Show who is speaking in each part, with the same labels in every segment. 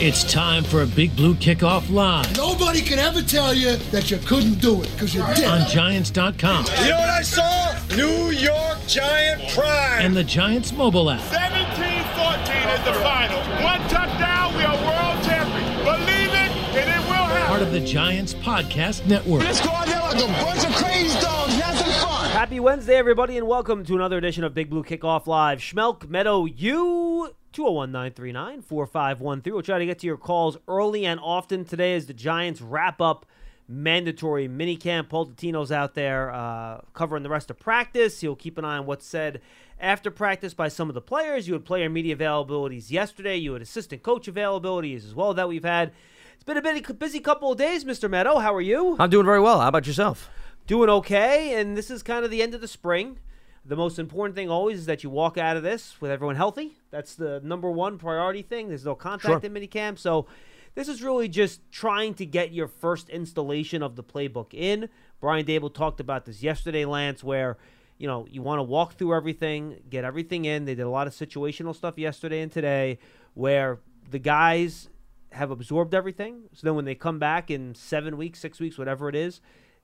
Speaker 1: It's time for a Big Blue Kickoff Live
Speaker 2: Nobody can ever tell you that you couldn't do it because you did.
Speaker 1: on Giants.com
Speaker 3: You know what I saw? New York Giant pride.
Speaker 1: and the Giants mobile app.
Speaker 4: 17-14 is the final. One touchdown, we are world champions. Believe it, and it will happen.
Speaker 1: Part of the Giants Podcast Network.
Speaker 3: Let's go out there like a bunch of crazy dogs. Have some fun.
Speaker 5: Happy Wednesday, everybody, and welcome to another edition of Big Blue Kickoff Live. Schmeelk Medow U. 201 939 4513. We'll try to get to your calls early and often today as the Giants wrap up mandatory minicamp. Paul Dottino's out there uh, covering the rest of practice. He'll keep an eye on what's said after practice by some of the players. You had player media availabilities yesterday. You had assistant coach availabilities as well that we've had. It's been a busy, busy couple of days, Mr. Medow. How are you?
Speaker 6: I'm doing very well. How about yourself?
Speaker 5: doing okay, and this is kind of the end of the spring. The most important thing always is that you walk out of this with everyone healthy. That's the number one priority thing. There's no contact
Speaker 6: Sure.
Speaker 5: in minicamp, so this is really just trying to get your first installation of the playbook in. Brian Daboll talked about this yesterday, Lance, where you know you want to walk through everything, get everything in. They did a lot of situational stuff yesterday and today, where the guys have absorbed everything. So then when they come back in seven weeks, six weeks, whatever it is,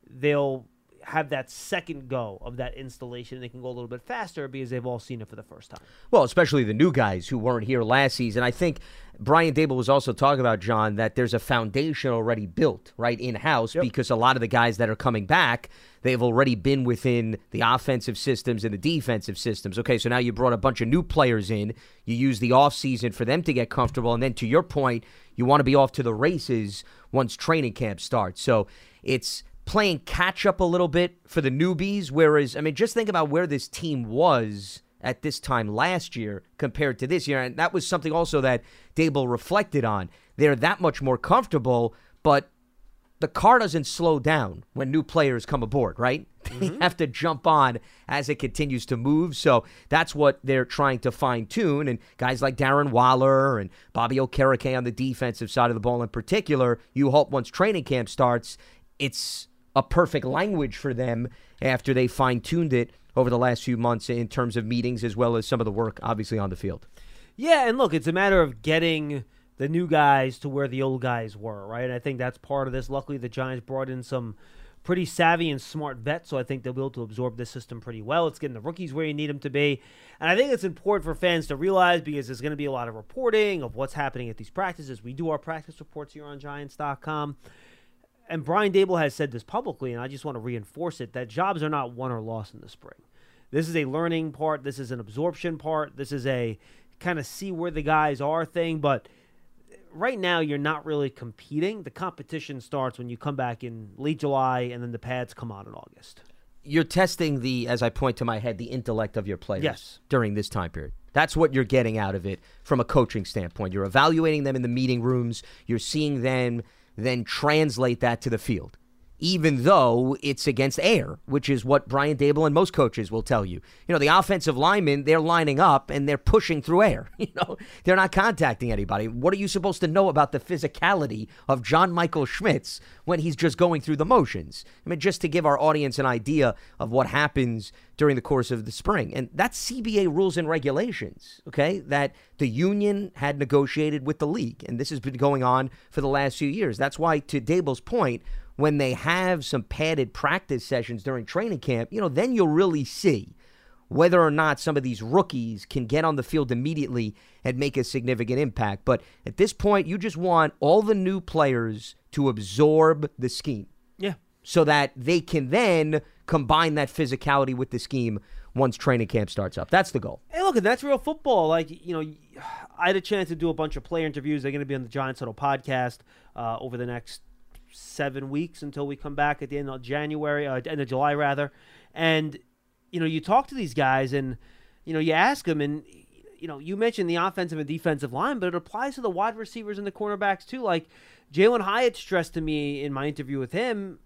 Speaker 5: they'll have that second go of that installation. They can go a little bit faster because they've all seen it for the first time.
Speaker 6: Well, especially the new guys who weren't here last season. I think Brian Daboll was also talking about, John, that there's a foundation already built, right, in house because a lot of the guys that are coming back, they've already been within the offensive systems and the defensive systems. Okay, so now you brought a bunch of new players in. You use the offseason for them to get comfortable. And then to your point, you want to be off to the races once training camp starts. So it's playing catch up a little bit for the newbies. Whereas, I mean, just think about where this team was at this time last year compared to this year. And that was something also that Daboll reflected on. They're that much more comfortable, but the car doesn't slow down when new players come aboard, right? They mm-hmm. have to jump on as it continues to move. So that's what they're trying to fine tune. And guys like Darren Waller and Bobby Okereke on the defensive side of the ball in particular, you hope once training camp starts, it's a perfect language for them after they fine tuned it over the last few months in terms of meetings as well as some of the work, obviously, on the field.
Speaker 5: Yeah, and look, it's a matter of getting the new guys to where the old guys were, right? And I think that's part of this. Luckily, the Giants brought in some pretty savvy and smart vets, so I think they'll be able to absorb this system pretty well. It's getting the rookies where you need them to be. And I think it's important for fans to realize because there's going to be a lot of reporting of what's happening at these practices. We do our practice reports here on Giants.com. And Brian Daboll has said this publicly, and I just want to reinforce it that jobs are not won or lost in the spring. This is a learning part. This is an absorption part. This is a kind of see where the guys are thing. But right now, you're not really competing. The competition starts when you come back in late July, and then the pads come on in August.
Speaker 6: You're testing the, as I point to my head, the intellect of your players
Speaker 5: Yes.
Speaker 6: during this time period. That's what you're getting out of it from a coaching standpoint. You're evaluating them in the meeting rooms. You're seeing them then translate that to the field. Even though it's against air, which is what Brian Daboll and most coaches will tell you. You know, the offensive linemen, they're lining up and they're pushing through air. You know, they're not contacting anybody. What are you supposed to know about the physicality of John Michael Schmitz when he's just going through the motions? I mean, just to give our audience an idea of what happens during the course of the spring. And that's CBA rules and regulations, okay, that the union had negotiated with the league. And this has been going on for the last few years. That's why, to Daboll's point, when they have some padded practice sessions during training camp, you know, then you'll really see whether or not some of these rookies can get on the field immediately and make a significant impact. But at this point, you just want all the new players to absorb the scheme
Speaker 5: Yeah.
Speaker 6: so that they can then combine that physicality with the scheme once training camp starts up. That's the goal.
Speaker 5: Hey, look, and that's real football. Like, you know, I had a chance to do a bunch of player interviews. They're going to be on the Giants Huddle podcast uh, over the next seven weeks until we come back at the end of January, uh, end of July, rather. And, you know, you talk to these guys, and you know, you ask them, and you know, you mentioned the offensive and defensive line, but it applies to the wide receivers and the cornerbacks too. Like Jalin Hyatt stressed to me in my interview with him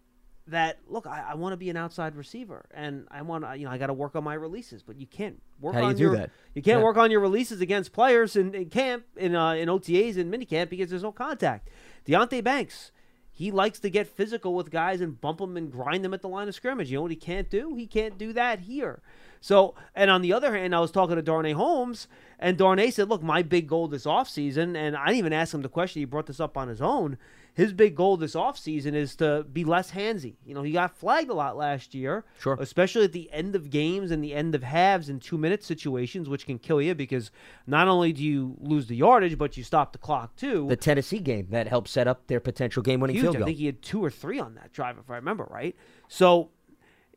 Speaker 5: that look, I, I want to be an outside receiver, and I want to, you know, I got to work on my releases, but you can't work
Speaker 6: How do
Speaker 5: on
Speaker 6: you do
Speaker 5: your,
Speaker 6: that?
Speaker 5: You can't
Speaker 6: Yeah.
Speaker 5: work on your releases against players in, in camp, in uh, in OTAs and minicamp because there's no contact. Deonte Banks, he likes to get physical with guys and bump them and grind them at the line of scrimmage. You know what he can't do? He can't do that here. So, and on the other hand, I was talking to Darnay Holmes, and Darnay said, "Look, my big goal this offseason, and I didn't even ask him the question. He brought this up on his own. His big goal this offseason is to be less handsy. You know, he got flagged a lot last year,
Speaker 6: Sure.
Speaker 5: especially at the end of games and the end of halves and two minute situations, which can kill you because not only do you lose the yardage, but you stop the clock too.
Speaker 6: The Tennessee game that helped set up their potential game-winning
Speaker 5: Huge.
Speaker 6: field
Speaker 5: I think he had two or three on that drive, if I remember right. So,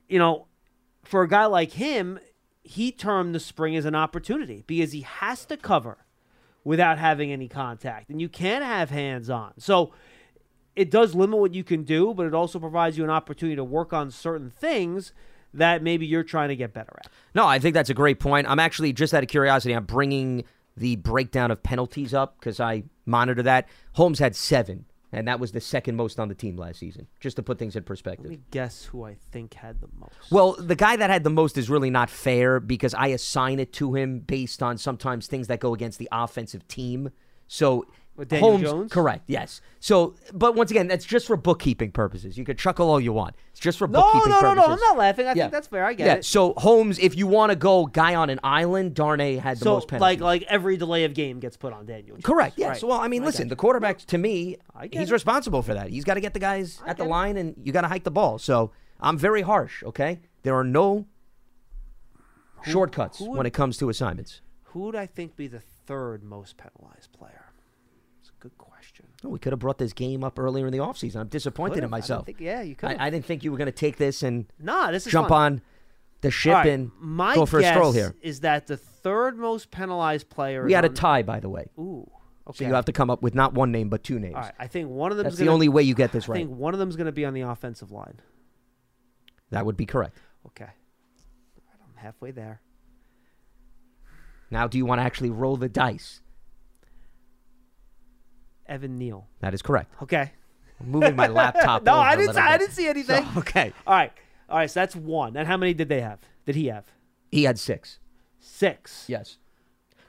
Speaker 5: you know, for a guy like him, he termed the spring as an opportunity because he has to cover without having any contact, and you can't have hands on. So, it does limit what you can do, but it also provides you an opportunity to work on certain things that maybe you're trying to get better at.
Speaker 6: No, I think that's a great point. I'm actually just out of curiosity. I'm bringing the breakdown of penalties up because I monitor that. Holmes had seven, and that was the second most on the team last season. Just to put things in
Speaker 5: Let
Speaker 6: perspective.
Speaker 5: me guess who I think had the most.
Speaker 6: Well, the guy that had the most is really not fair because I assign it to him based on sometimes things that go against the offensive team. So
Speaker 5: With Daniel
Speaker 6: Holmes,
Speaker 5: Jones?
Speaker 6: correct? Yes. So, but once again, that's just for bookkeeping purposes. You could chuckle all you want. It's just for
Speaker 5: no,
Speaker 6: bookkeeping
Speaker 5: no, no,
Speaker 6: purposes.
Speaker 5: no. I'm not laughing. I
Speaker 6: Yeah.
Speaker 5: think that's fair. I get
Speaker 6: yeah.
Speaker 5: it.
Speaker 6: So Holmes, if you want to go guy on an island, Darnay had the
Speaker 5: so
Speaker 6: most penalties.
Speaker 5: like like every delay of game gets put on Daniel. Jones.
Speaker 6: Correct. Yes.
Speaker 5: Right.
Speaker 6: Well, I mean,
Speaker 5: I
Speaker 6: listen, the quarterback to me, he's
Speaker 5: it.
Speaker 6: responsible for that. He's got to get the guys at the
Speaker 5: get it.
Speaker 6: line, and you got to hike the ball. So I'm very harsh. Okay, there are no shortcuts
Speaker 5: who would-
Speaker 6: when it comes to assignments.
Speaker 5: Who would I think be the third most penalized player? Good question.
Speaker 6: Oh, we could have brought this game up earlier in the offseason. I'm disappointed
Speaker 5: Could've.
Speaker 6: in myself.
Speaker 5: I think, yeah, you could.
Speaker 6: I, I didn't think you were going to take this and
Speaker 5: nah, this is
Speaker 6: jump
Speaker 5: fun.
Speaker 6: on the ship
Speaker 5: right,
Speaker 6: and
Speaker 5: my
Speaker 6: go for a
Speaker 5: guess
Speaker 6: stroll here.
Speaker 5: Is that the third most penalized player?
Speaker 6: We had a tie, by the way.
Speaker 5: Ooh.
Speaker 6: So
Speaker 5: Okay.
Speaker 6: you have to come up with not one name but two names.
Speaker 5: All right. I think one of them.
Speaker 6: That's
Speaker 5: is
Speaker 6: the
Speaker 5: gonna,
Speaker 6: only way you get this
Speaker 5: I
Speaker 6: right.
Speaker 5: think one of them is going to be on the offensive line.
Speaker 6: That would be correct.
Speaker 5: Okay. I'm halfway there.
Speaker 6: Now, do you want to actually roll the dice?
Speaker 5: Evan Neal.
Speaker 6: That is correct.
Speaker 5: Okay.
Speaker 6: I'm moving my laptop.
Speaker 5: No, I didn't. I didn't see anything.
Speaker 6: So, okay.
Speaker 5: All right. All right. So that's one. And how many did they have? Did he have?
Speaker 6: He had six.
Speaker 5: Six.
Speaker 6: Yes.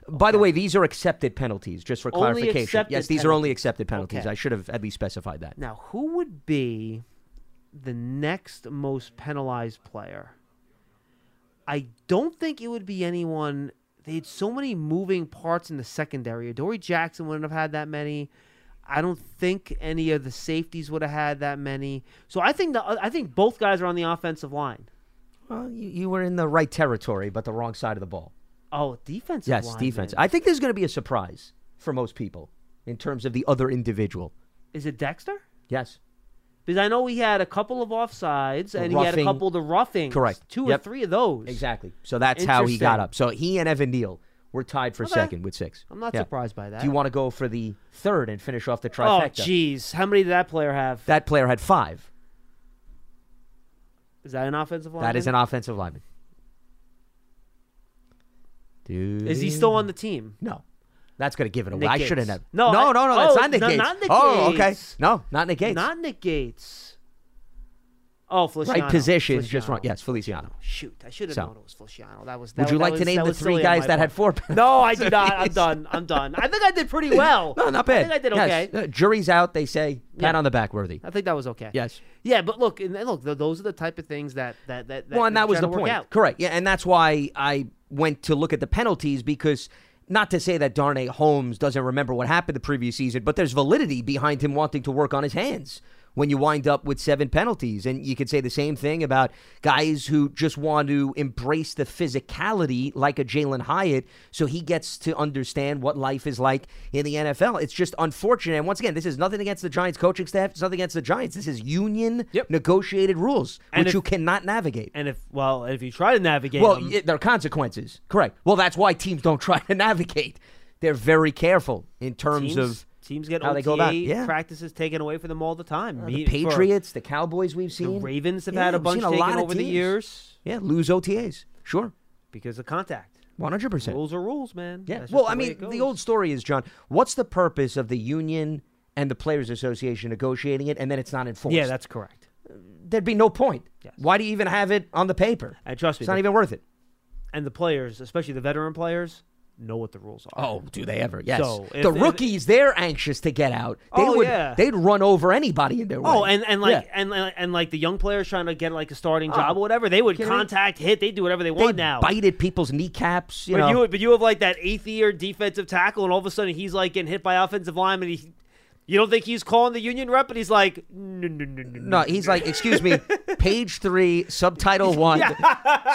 Speaker 6: By the way, these are accepted penalties, just for clarification. Yes, these are only accepted penalties.
Speaker 5: Okay.
Speaker 6: I should have at least specified that.
Speaker 5: Now, who would be the next most penalized player? I don't think it would be anyone. They had so many moving parts in the secondary. Dory Jackson wouldn't have had that many. I don't think any of the safeties would have had that many. So I think the uh, I think both guys are on the offensive line.
Speaker 6: Well, you, you were in the right territory, but the wrong side of the ball.
Speaker 5: Oh, defensive.
Speaker 6: Yes,
Speaker 5: lineman.
Speaker 6: defense. I think there's going to be a surprise for most people in terms of the other individual.
Speaker 5: Is it Dexter?
Speaker 6: Yes.
Speaker 5: Because I know he had a couple of offsides and he had a couple of the roughings.
Speaker 6: Correct.
Speaker 5: Two
Speaker 6: Yep.
Speaker 5: or three of those.
Speaker 6: Exactly. So that's how he got up. So he and Evan Neal were tied for
Speaker 5: Okay.
Speaker 6: second with six.
Speaker 5: I'm not
Speaker 6: Yeah.
Speaker 5: surprised by that.
Speaker 6: Do you want to go for the third and finish off the
Speaker 5: oh,
Speaker 6: trifecta?
Speaker 5: Oh, jeez. How many did that player have?
Speaker 6: That player had five.
Speaker 5: Is that an offensive line?
Speaker 6: That is an offensive lineman. Dude.
Speaker 5: Is he still on the team?
Speaker 6: No. That's going to give it away.
Speaker 5: Nick
Speaker 6: I shouldn't have
Speaker 5: Gates. No,
Speaker 6: no,
Speaker 5: I-
Speaker 6: no, no. That's
Speaker 5: oh,
Speaker 6: not Nick
Speaker 5: no,
Speaker 6: Gates.
Speaker 5: not Nick
Speaker 6: oh, okay. No, not Nick Gates.
Speaker 5: Not Nick Gates. Oh, Feliciano.
Speaker 6: right positions, just
Speaker 5: Feliciano.
Speaker 6: wrong. Yes, Feliciano.
Speaker 5: Shoot, I should have
Speaker 6: So.
Speaker 5: known it was Feliciano. That was. That
Speaker 6: Would you
Speaker 5: was-
Speaker 6: like
Speaker 5: that
Speaker 6: to name the three guys that had four
Speaker 5: No, I do not. I'm done. I'm done. I think I did pretty well.
Speaker 6: No, not bad.
Speaker 5: I think I did
Speaker 6: Yes.
Speaker 5: okay.
Speaker 6: Uh, jury's out. They say pat
Speaker 5: Yeah.
Speaker 6: on the back, worthy.
Speaker 5: I think that was okay.
Speaker 6: Yes.
Speaker 5: Yeah, but look, and look, th- those are the type of things that that that.
Speaker 6: well, and that was the point.
Speaker 5: out.
Speaker 6: Correct. Yeah, and that's why I went to look at the penalties because not to say that Darnay Holmes doesn't remember what happened the previous season, but there's validity behind him wanting to work on his hands when you wind up with seven penalties. And you could say the same thing about guys who just want to embrace the physicality like a Jalin Hyatt so he gets to understand what life is like in the NFL. It's just unfortunate. And once again, this is nothing against the Giants coaching staff. It's nothing against the Giants. This is union
Speaker 5: Yep.
Speaker 6: negotiated rules,
Speaker 5: And
Speaker 6: which
Speaker 5: if-
Speaker 6: you cannot navigate.
Speaker 5: And if well, if you try to navigate,
Speaker 6: Well,
Speaker 5: them,
Speaker 6: y there are consequences. Correct. Well, that's why teams don't try to navigate. They're very careful in terms
Speaker 5: teams,
Speaker 6: of
Speaker 5: teams get
Speaker 6: how
Speaker 5: OTA
Speaker 6: they go about. Yeah.
Speaker 5: practices taken away from them all the time.
Speaker 6: uh, the Patriots, the Cowboys. We've seen the
Speaker 5: Ravens have
Speaker 6: Yeah,
Speaker 5: had a bunch
Speaker 6: a
Speaker 5: taken
Speaker 6: lot of
Speaker 5: over the years
Speaker 6: Yeah, lose OTAs. Sure.
Speaker 5: because of contact.
Speaker 6: One hundred percent.
Speaker 5: Rules are rules, man.
Speaker 6: Yeah. Well, I mean, the old story is, John. What's the purpose of the union and the players' association negotiating it, and then it's not enforced?
Speaker 5: Yeah, that's correct.
Speaker 6: there'd be no point.
Speaker 5: Yes.
Speaker 6: Why do you even have it on the paper?
Speaker 5: And trust me,
Speaker 6: It's not even worth it.
Speaker 5: And the players, especially the veteran players, know what the rules are.
Speaker 6: Oh, do they ever? Yes.
Speaker 5: So, if-
Speaker 6: the
Speaker 5: if-
Speaker 6: rookies, they're anxious to get out. They
Speaker 5: Oh,
Speaker 6: would,
Speaker 5: yeah.
Speaker 6: They'd run over anybody in their oh, way.
Speaker 5: Oh, and, and like
Speaker 6: Yeah.
Speaker 5: and, and and like the young players trying to get like a starting
Speaker 6: Oh,
Speaker 5: job or whatever, they would contact, hit, they do whatever they want now.
Speaker 6: bite at people's kneecaps. You
Speaker 5: but
Speaker 6: know.
Speaker 5: you but you have like that eighth year defensive tackle, and all of a sudden he's like getting hit by offensive lineman. He, you don't think he's calling the union rep, and he's like, no, no, no, no,
Speaker 6: no, he's like, excuse me, page three, subtitle one,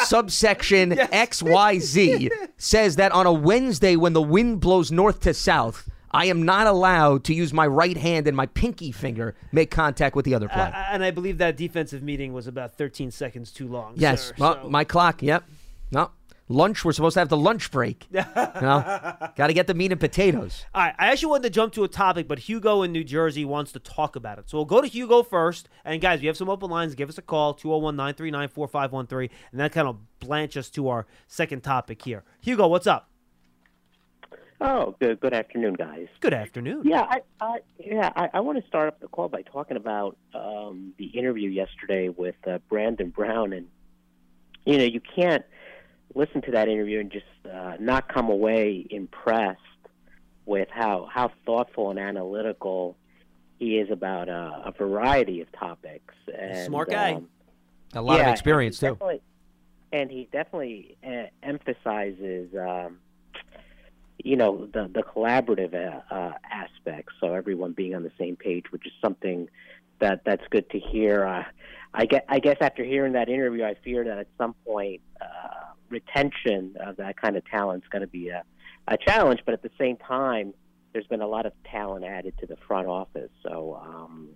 Speaker 6: subsection XYZ says that on a Wednesday when the wind blows north to south, I am not allowed to use my right hand and my pinky finger make contact with the other player.
Speaker 5: Uh, and I believe that defensive meeting was about 13 seconds too long.
Speaker 6: Yes,
Speaker 5: sir,
Speaker 6: well,
Speaker 5: so-
Speaker 6: my clock. Yep. No lunch. We're supposed to have the lunch break. you know, got to get the meat and potatoes.
Speaker 5: All right, I actually wanted to jump to a topic, but Hugo in New Jersey wants to talk about it. So we'll go to Hugo first. And guys, we have some open lines. Give us a call, 201 939 4513. And that kind of blanch us to our second topic here. Hugo, what's up?
Speaker 7: Oh, good. Good afternoon, guys.
Speaker 5: Good afternoon.
Speaker 7: Yeah, I, I yeah, I, I want to start off the call by talking about um, the interview yesterday with uh, Brandon Brown, and you know, you can't listen to that interview and just uh, not come away impressed with how how thoughtful and analytical he is about uh, a variety of topics. And,
Speaker 5: Smart guy.
Speaker 7: um,
Speaker 6: A lot
Speaker 7: yeah,
Speaker 6: of experience too.
Speaker 7: And he definitely uh, emphasizes, um, you know, the the collaborative uh, uh, aspects. So everyone being on the same page, which is something that that's good to hear. Uh, I guess, I guess after hearing that interview, I fear that at some point uh, retention of that kind of talent is going to be a, a challenge. But at the same time, there's been a lot of talent added to the front office. So um,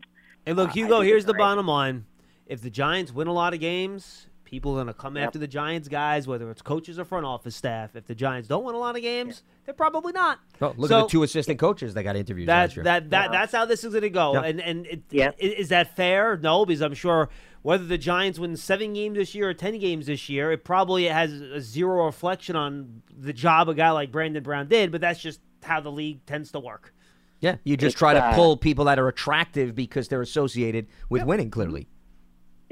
Speaker 5: Hey, look, Hugo, here's the bottom line. If the Giants win a lot of games, people are going to come
Speaker 7: Yep.
Speaker 5: after the Giants guys, whether it's coaches or front office staff. If the Giants don't win a lot of games, they're probably not.
Speaker 6: Oh, look
Speaker 5: So-
Speaker 6: at the two assistant coaches that got interviewed
Speaker 5: That
Speaker 6: last year.
Speaker 5: that that that's how this is going to go.
Speaker 6: Yeah.
Speaker 5: And and it,
Speaker 7: Yeah.
Speaker 5: i- is that fair? No, because I'm sure whether the Giants win seven games this year or ten games this year, it probably has a zero reflection on the job a guy like Brandon Brown did. But that's just how the league tends to work.
Speaker 6: yeah, you just
Speaker 7: It's,
Speaker 6: try to
Speaker 7: uh,
Speaker 6: pull people that are attractive because they're associated with winning. Clearly,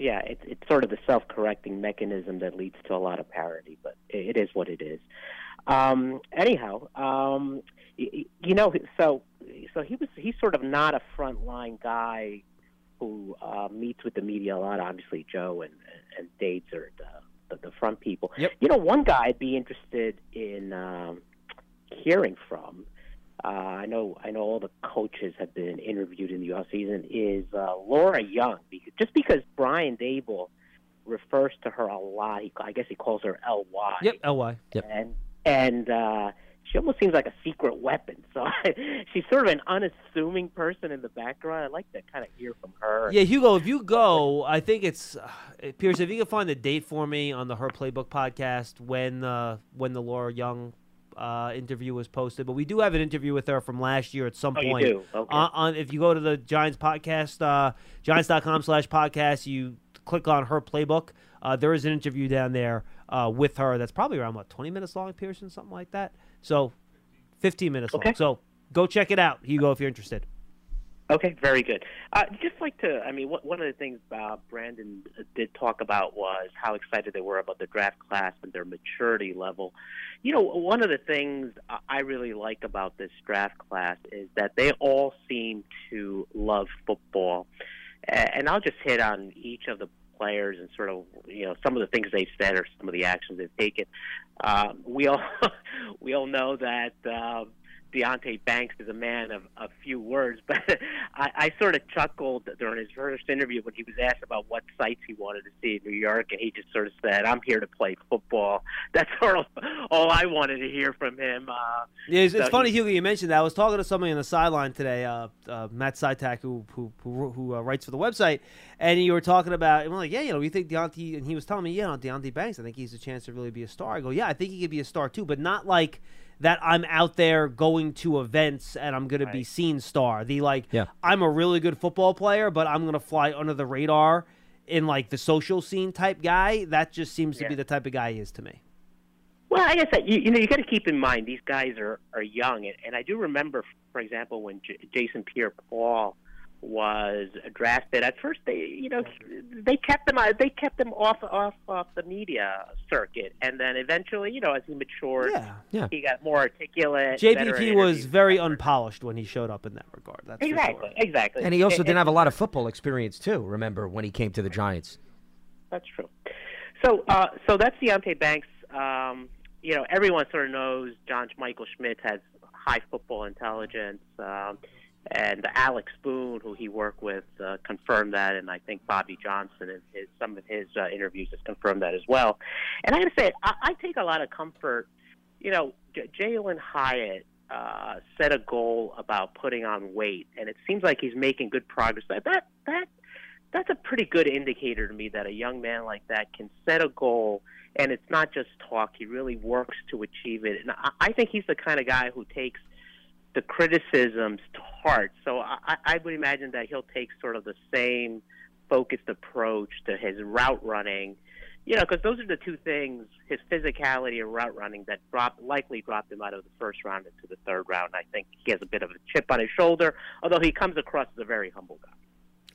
Speaker 7: yeah, it's it's sort of the self-correcting mechanism that leads to a lot of parity, but it, it is what it is. Um, anyhow, um, you, you know, so so he was he's sort of not a frontline guy who uh, meets with the media a lot. Obviously, Joe and and Dates are the, the the front people.
Speaker 5: Yep.
Speaker 7: You know, one guy I'd be interested in um, hearing from. Uh, I know I know all the coaches have been interviewed in the off season. Is uh, Laura Young? Because, just because Brian Daboll refers to her a lot, he, I guess he calls her Ly.
Speaker 5: Yep, Ly. Yep.
Speaker 7: And and uh, she almost seems like a secret weapon. So she's sort of an unassuming person in the background. I'd like to kind of hear from her.
Speaker 5: Yeah, Hugo, if you go, I think it's uh, Pierce. If you can find the date for me on the Her Playbook podcast when uh, when the Laura Young uh, interview was posted, but we do have an interview with her from last year at some
Speaker 7: Oh, you
Speaker 5: point.
Speaker 7: do? Okay.
Speaker 5: On, on if you go to the Giants podcast, uh, Giants.com slash podcast, you click on her playbook. Uh, there is an interview down there uh, with her that's probably around what twenty minutes long, Pearson, something like that. So fifteen minutes
Speaker 7: Okay.
Speaker 5: long. So go check it out, Hugo, if you're interested.
Speaker 7: Okay, very good. Uh, just like to, I mean, one of the things uh, Brandon did talk about was how excited they were about the draft class and their maturity level. You know, one of the things I- really like about this draft class is that they all seem to love football. And I'll just hit on each of the players and sort of, you know, some of the things they've said or some of the actions they've taken. Um, we all we all know that. Um, Deonte Banks is a man of a few words, but I, I sort of chuckled during his first interview when he was asked about what sites he wanted to see in New York, and he just sort of said, "I'm here to play football." That's sort of all I wanted to hear from him. Uh,
Speaker 5: Yeah, it's, it's funny, Hugo. You mentioned that. I was talking to somebody on the sideline today, uh, uh, Matt Citak, who who who, who uh, writes for the website, and you were talking about. And we're like, yeah, you know, we think Deonte, and he was telling me, yeah, no, Deonte Banks. I think he's a chance to really be a star. I go, yeah, I think he could be a star too, but not like that. I'm out there going to events and I'm going to be seen star. The like,
Speaker 6: Yeah.
Speaker 5: I'm a really good football player, but I'm going to fly under the radar in like the social scene type guy. That just seems to be the type of guy he is to me.
Speaker 7: Well, I guess that you, you know you got to keep in mind these guys are are young, and, and I do remember, for example, when J- Jason Pierre-Paul was drafted. At first, they you know they kept him they kept him off off off the media circuit, and then eventually, you know, as he matured,
Speaker 5: Yeah.
Speaker 6: Yeah.
Speaker 7: he got more articulate.
Speaker 5: JPP was
Speaker 7: interviews.
Speaker 5: very unpolished when he showed up in that regard. That's for sure.
Speaker 7: exactly exactly,
Speaker 6: And he also
Speaker 7: And-
Speaker 6: didn't have a lot of football experience too. Remember when he came to the Giants?
Speaker 7: That's true. So, uh, so that's Deonte Banks. Um, you know, everyone sort of knows John Michael Schmitz has high football intelligence, um, and Alex Boone, who he worked with, uh, confirmed that, and I think Bobby Johnson in his, some of his uh, interviews has confirmed that as well. And I got to say, I, I take a lot of comfort. You know, J- Jalin Hyatt uh, set a goal about putting on weight, and it seems like he's making good progress. That that that that's a pretty good indicator to me that a young man like that can set a goal and it's not just talk. He really works to achieve it. And I, I think he's the kind of guy who takes the criticisms to heart. So I, I would imagine that he'll take sort of the same focused approach to his route running. You know, because those are the two things, his physicality and route running, that dropped, likely dropped him out of the first round into the third round. I think he has a bit of a chip on his shoulder, although he comes across as a very humble guy.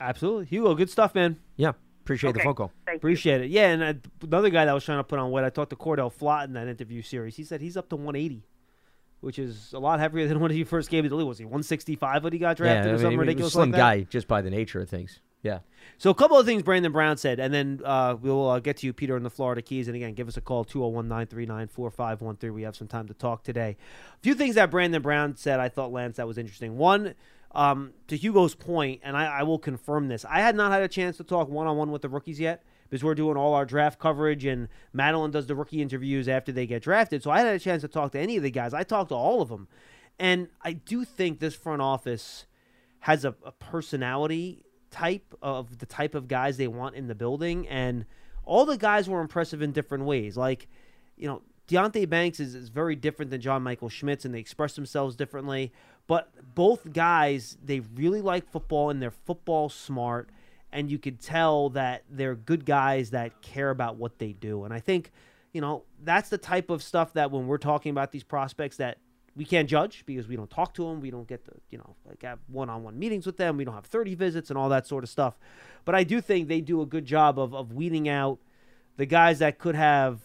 Speaker 5: Absolutely, Hugo. Good stuff, man.
Speaker 6: Yeah, appreciate the
Speaker 7: Okay.
Speaker 6: phone call.
Speaker 7: Thank you.
Speaker 5: Appreciate it. Yeah, and uh, another guy that was trying to put on weight. I talked to Cor'Dale Flott in that interview series. He said he's up to 180, which is a lot heavier than when he first came to the league. Was he 165 when he got drafted
Speaker 6: yeah,
Speaker 5: or
Speaker 6: I
Speaker 5: something
Speaker 6: mean, was a
Speaker 5: ridiculous
Speaker 6: slim
Speaker 5: like
Speaker 6: guy just by the nature of things. Yeah.
Speaker 5: So a couple of things Brandon Brown said, and then uh, we'll uh, get to you, Peter, in the Florida Keys. And again, give us a call, 201-939-4513. We have some time to talk today. A few things that Brandon Brown said I thought, Lance, that was interesting. One, um, to Hugo's point, and I, I will confirm this, I had not had a chance to talk one-on-one with the rookies yet because we're doing all our draft coverage, and Madeline does the rookie interviews after they get drafted. So I had a chance to talk to any of the guys. I talked to all of them. And I do think this front office has a, a personality type of the type of guys they want in the building, and all the guys were impressive in different ways. Like, you know, Deonte Banks is, is very different than John Michael Schmitz, and they express themselves differently. But both guys, they really like football, and they're football smart, and you could tell that they're good guys that care about what they do. And I think, you know, that's the type of stuff that when we're talking about these prospects that we can't judge because we don't talk to them. We don't get to, you know, like have one-on-one meetings with them. We don't have 30 visits and all that sort of stuff. But I do think they do a good job of, of weeding out the guys that could have,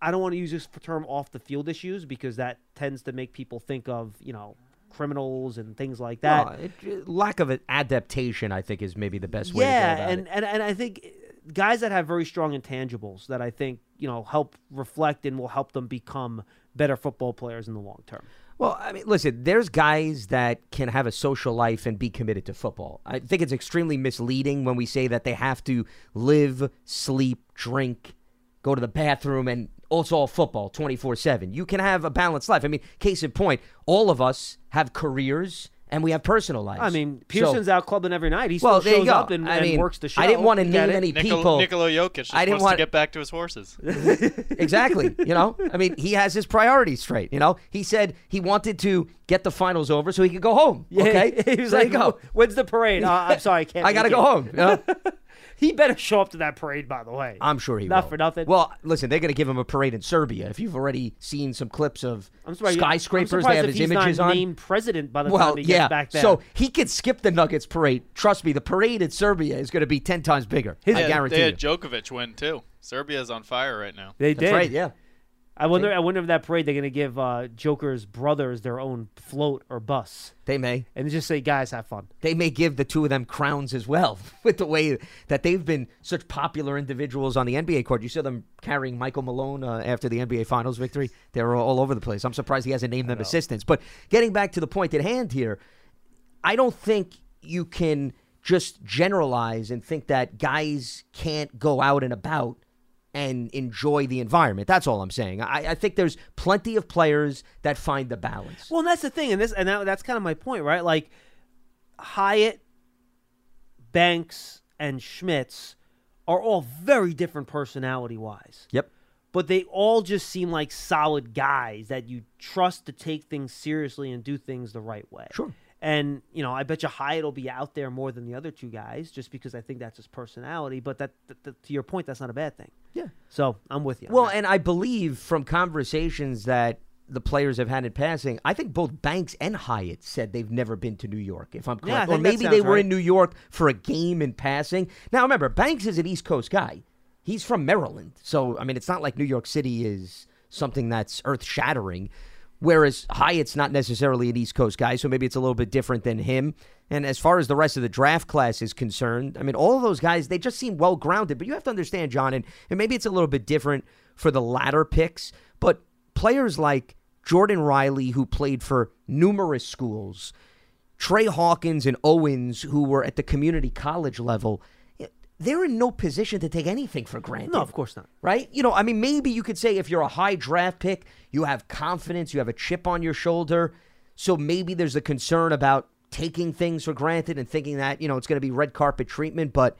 Speaker 5: I don't want to use this term off the field issues because that tends to make people think of, you know, criminals and things like that.
Speaker 6: Well, it- lack of adaptation, I think, is maybe the best way
Speaker 5: yeah, and,
Speaker 6: it.
Speaker 5: and and I think guys that have very strong intangibles that I think you know help reflect and will help them become better football players in the long term.
Speaker 6: Well, I mean, listen, there's guys that can have a social life and be committed to football. I think it's extremely misleading when we say that they have to live, sleep, drink, go to the bathroom, and it's all football 24 7. You can have a balanced life. I mean, case in point, all of us have careers and we have personal lives.
Speaker 5: I mean,
Speaker 6: So-
Speaker 5: Pearson's out clubbing every night. He still
Speaker 6: well,
Speaker 5: shows up and,
Speaker 6: I
Speaker 5: and
Speaker 6: mean,
Speaker 5: works the show.
Speaker 6: I didn't want to name any
Speaker 8: Nikol-
Speaker 6: people.
Speaker 8: Nikola Jokic just
Speaker 6: I didn't
Speaker 8: wants
Speaker 6: want-
Speaker 8: to get back to his horses.
Speaker 6: exactly. You know, I mean, he has his priorities straight. You know, he said he wanted to get the finals over so he could go home.
Speaker 5: Yeah,
Speaker 6: okay,
Speaker 5: he was
Speaker 6: So there
Speaker 5: like,
Speaker 6: go.
Speaker 5: "When's the parade?" Uh, I'm sorry, I can't.
Speaker 6: I gotta go
Speaker 5: it."
Speaker 6: home. you know?
Speaker 5: He better show up to that parade. By the way,
Speaker 6: I'm sure he
Speaker 5: Not
Speaker 6: will.
Speaker 5: for nothing.
Speaker 6: Well, listen, they're going to give him a parade in Serbia. If you've already seen some clips of
Speaker 5: I'm surprised.
Speaker 6: skyscrapers,
Speaker 5: I'm
Speaker 6: they
Speaker 5: surprised
Speaker 6: have his
Speaker 5: he's
Speaker 6: images
Speaker 5: not
Speaker 6: on.
Speaker 5: named president by the
Speaker 6: well,
Speaker 5: time he gets back there.
Speaker 6: So he could skip the Nuggets parade. Trust me, the parade in Serbia is going to be ten times bigger. I
Speaker 8: Yeah,
Speaker 6: guarantee
Speaker 8: they
Speaker 6: you.
Speaker 8: had Djokovic win too. Serbia's on fire right now.
Speaker 5: they
Speaker 6: That's
Speaker 5: did.
Speaker 6: right. Yeah.
Speaker 5: I wonder. I wonder if that parade they're going to give uh, Joker's brothers their own float or bus,
Speaker 6: They may.
Speaker 5: and just say, "Guys, have fun."
Speaker 6: They may give the two of them crowns as well, with the way that they've been such popular individuals on the NBA court. You saw them carrying Michael Malone uh, after the NBA Finals victory. They were all over the place. I'm surprised he hasn't named them assistants. But getting back to the point at hand here, I don't think you can just generalize and think that guys can't go out and about and enjoy the environment. That's all I'm saying. I, I think there's plenty of players that find the balance.
Speaker 5: Well, and that's the thing, and this and that, that's kind of my point, right? Like Hyatt, Banks, and Schmitz are all very different personality wise.
Speaker 6: Yep.
Speaker 5: But they all just seem like solid guys that you trust to take things seriously and do things the right way.
Speaker 6: Sure.
Speaker 5: And you know, I bet you Hyatt will be out there more than the other two guys, just because I think that's his personality. But that, that, that to your point, that's not a bad thing.
Speaker 6: Yeah.
Speaker 5: So I'm with you.
Speaker 6: Well, and I believe from conversations that the players have had in passing, I think both Banks and Hyatt said they've never been to New York, if I'm correct.
Speaker 5: Yeah,
Speaker 6: or maybe they were
Speaker 5: right.
Speaker 6: in New York for a game in passing. Now, remember, Banks is an East Coast guy. He's from Maryland. So, I mean, it's not like New York City is something that's earth shattering. Whereas Hyatt's not necessarily an East Coast guy, so maybe it's a little bit different than him. And as far as the rest of the draft class is concerned, I mean, all of those guys, they just seem well grounded. But you have to understand, John, and, and maybe it's a little bit different for the latter picks, but players like Jordon Riley, who played for numerous schools, Tre Hawkins and Owens, who were at the community college level, they're in no position to take anything for granted.
Speaker 5: no, of course not.
Speaker 6: Right? You know, I mean, maybe you could say if you're a high draft pick, you have confidence, you have a chip on your shoulder. So maybe there's a concern about taking things for granted and thinking that, you know, it's going to be red carpet treatment. But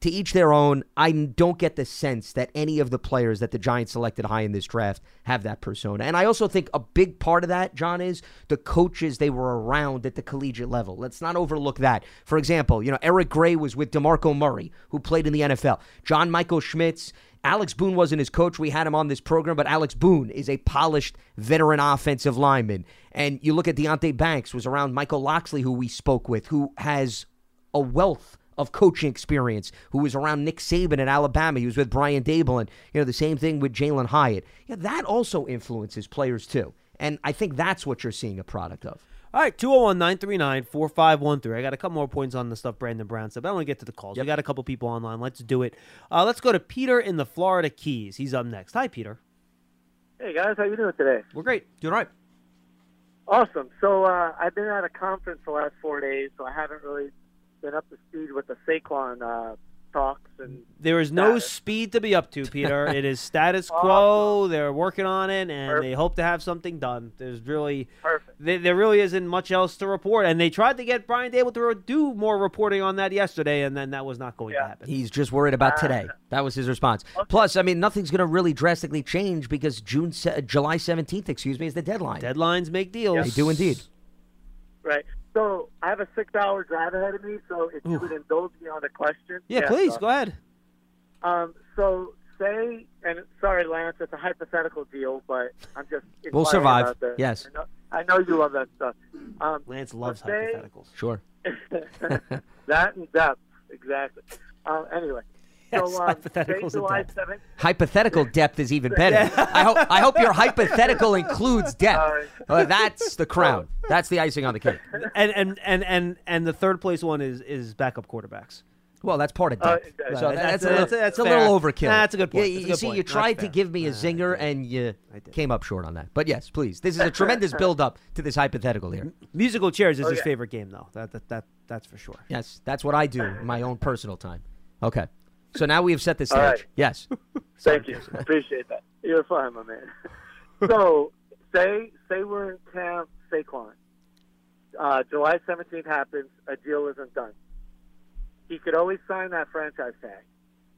Speaker 6: to each their own, I don't get the sense that any of the players that the Giants selected high in this draft have that persona. And I also think a big part of that, John, is the coaches they were around at the collegiate level. Let's not overlook that. For example, you know, Eric Gray was with DeMarco Murray, who played in the NFL. John Michael Schmitz. Alex Boone wasn't his coach. We had him on this program, but Alex Boone is a polished veteran offensive lineman. And you look at Deonte Banks, was around Michael Locksley, who we spoke with, who has a wealth of coaching experience, who was around Nick Saban at Alabama. He was with Brian Daboll, and you know the same thing with Jalin Hyatt. Yeah, that also influences players too, and I think that's what you're seeing a product of.
Speaker 5: All right, 201 939 4513. I got a couple more points on the stuff Brandon Brown said, but I want to get to the calls. We got a couple people online. Let's do it. Uh, let's go to Peter in the Florida Keys. He's up next. Hi, Peter.
Speaker 9: Hey guys, how you doing today?
Speaker 5: We're great.
Speaker 6: Doing all right.
Speaker 9: Awesome. So uh, I've been at a conference the last four days, so I haven't really been up to speed with the Saquon uh, talks and
Speaker 5: There is no
Speaker 9: status.
Speaker 5: speed to be up to, Peter. it is status quo. They're working on it, and they hope to have something done. There's really,
Speaker 9: Perfect.
Speaker 5: There, there really isn't much else to report. And they tried to get Brian Daboll to do more reporting on that yesterday, and then that was not going to happen.
Speaker 6: He's just worried about today. That was his response. Plus, I mean, nothing's going to really drastically change because June, July 17th, excuse me, is the deadline.
Speaker 5: Deadlines make deals.
Speaker 6: They do indeed.
Speaker 9: Right. So I have a six-hour drive ahead of me. So if you
Speaker 5: Oof.
Speaker 9: would indulge me on a question.
Speaker 5: Yeah, please
Speaker 9: so-
Speaker 5: go ahead.
Speaker 9: Um, so say, and sorry, Lance, it's a hypothetical deal, but I'm just
Speaker 6: We'll survive.
Speaker 9: about the-
Speaker 6: Yes.
Speaker 9: I know, I know you love that stuff. Um,
Speaker 5: Lance loves
Speaker 9: but say-
Speaker 5: hypotheticals.
Speaker 6: Sure.
Speaker 9: that in depth, exactly. Um, anyway,
Speaker 5: Yes,
Speaker 9: so um,
Speaker 5: hypotheticals
Speaker 9: say
Speaker 5: in
Speaker 9: July
Speaker 5: depth.
Speaker 9: 7th.
Speaker 6: Hypothetical depth is even better. I hope I hope your hypothetical includes depth. Uh, that's the crown. That's the icing on the cake.
Speaker 5: And and and and and the third place one is is backup quarterbacks.
Speaker 6: Well, that's part of
Speaker 9: Uh,
Speaker 6: depth.
Speaker 9: exactly.
Speaker 6: so that's,
Speaker 5: that's-
Speaker 6: a little,
Speaker 5: that's- that's
Speaker 6: a little overkill.
Speaker 5: Nah, that's a good point.
Speaker 6: Yeah,
Speaker 5: That's
Speaker 6: you
Speaker 5: good
Speaker 6: see,
Speaker 5: point.
Speaker 6: you tried to give me a zinger
Speaker 5: did.
Speaker 6: and you came up short on that. But yes, please. This is a tremendous build up to this hypothetical here.
Speaker 5: Musical chairs is his
Speaker 9: Okay.
Speaker 5: favorite game, though. That that, that that's for sure.
Speaker 6: Yes, that's what I do in my own personal time. Okay. So now we have set the stage.
Speaker 9: Right.
Speaker 6: Yes.
Speaker 9: Thank you. Appreciate that. You're fine, my man. so, say say we're in camp Saquon. Uh, July 17th happens. A deal isn't done. He could always sign that franchise tag.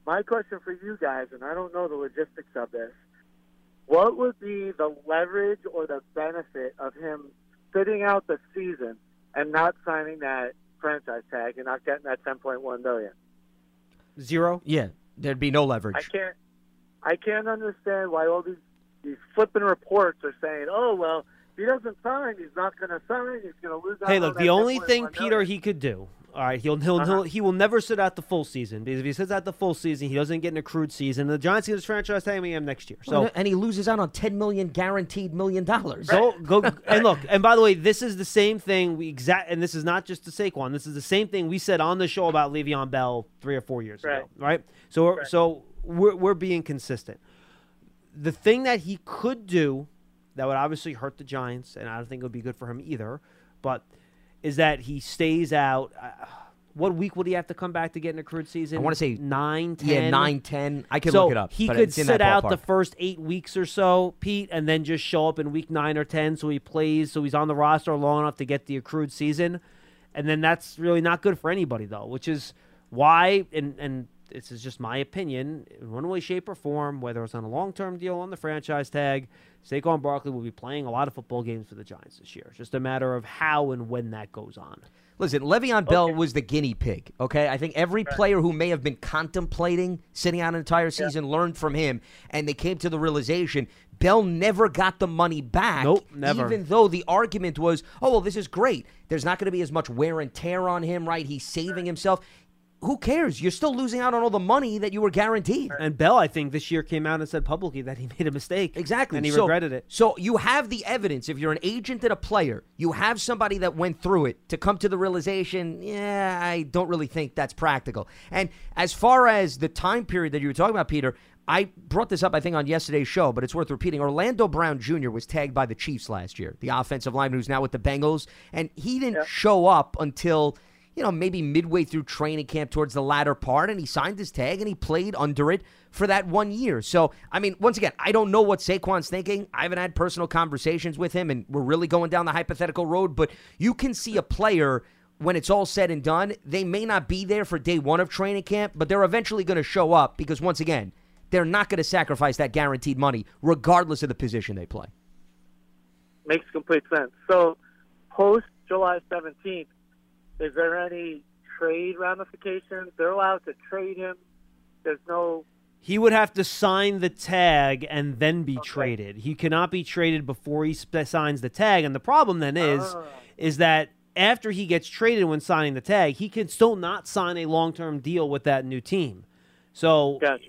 Speaker 9: My question for you guys, and I don't know the logistics of this, what would be the leverage or the benefit of him sitting out the season and not signing that franchise tag and not getting that 10.1 million?
Speaker 5: Zero.
Speaker 6: Yeah. There'd be no leverage.
Speaker 9: I can't I can't understand why all these these flipping reports are saying, "Oh well, if he doesn't sign, he's not going to sign. He's going to lose." out
Speaker 5: Hey, look, the only thing. Peter he could do. All right, he'll he'll,
Speaker 9: Uh-huh.
Speaker 5: he'll he will never sit out the full season because if he sits out the full season, he doesn't get an accrued season. The Giants get his franchise tag him next year. So
Speaker 6: and he loses out on ten million guaranteed million dollars.
Speaker 5: Go go and look. And by the way, this is the same thing we exact. And this is not just to Saquon. This is the same thing we said on the show about Le'Veon Bell three or four years ago. Right. So we're, so we're we're being consistent. The thing that he could do that would obviously hurt the Giants, and I don't think it would be good for him either. But is that he stays out? Uh, what week would he have to come back to get in an accrued season?
Speaker 6: I wanna say-
Speaker 5: nine, ten.
Speaker 6: Yeah, nine, ten. I can
Speaker 5: so
Speaker 6: look it up.
Speaker 5: He could sit out the first eight weeks or so, Pete, and then just show up in week nine or ten, so he plays, so he's on the roster long enough to get the accrued season, and then that's really not good for anybody though, which is why and and this is just my opinion, in one way, shape, or form, whether it's on a long-term deal on the franchise tag, Saquon Barkley will be playing a lot of football games for the Giants this year. It's just a matter of how and when that goes on.
Speaker 6: Listen, Le'Veon Bell was the guinea pig. Okay, I think every player who may have been contemplating sitting out an entire season learned from him, and they came to the realization Bell never got the money back.
Speaker 5: Nope, never.
Speaker 6: Even though the argument was, oh well, this is great. There's not going to be as much wear and tear on him, right? He's saving himself. Who cares? You're still losing out on all the money that you were guaranteed.
Speaker 5: And Bell, I think, this year came out and said publicly that he made a mistake.
Speaker 6: Exactly.
Speaker 5: And he
Speaker 6: So-
Speaker 5: regretted it.
Speaker 6: So you have the evidence. If you're an agent and a player, you have somebody that went through it to come to the realization, yeah, I don't really think that's practical. And as far as the time period that you were talking about, Peter, I brought this up, I think, on yesterday's show, but it's worth repeating. Orlando Brown Jr. was tagged by the Chiefs last year, the offensive lineman who's now with the Bengals, and he didn't show up until you know, maybe midway through training camp towards the latter part, and he signed his tag and he played under it for that one year. So, I mean, once again, I don't know what Saquon's thinking. I haven't had personal conversations with him, and we're really going down the hypothetical road, but you can see a player. When it's all said and done, they may not be there for day one of training camp, but they're eventually going to show up because, once again, they're not going to sacrifice that guaranteed money, regardless of the position they play.
Speaker 9: Makes complete sense. So, post July 17th, is there any trade ramifications? They're allowed to trade him. There's no.
Speaker 5: He would have to sign the tag and then be traded. He cannot be traded before he sp- signs the tag. And the problem then is,
Speaker 9: Ah.
Speaker 5: is that after he gets traded when signing the tag, he can still not sign a long-term deal with that new team. So i-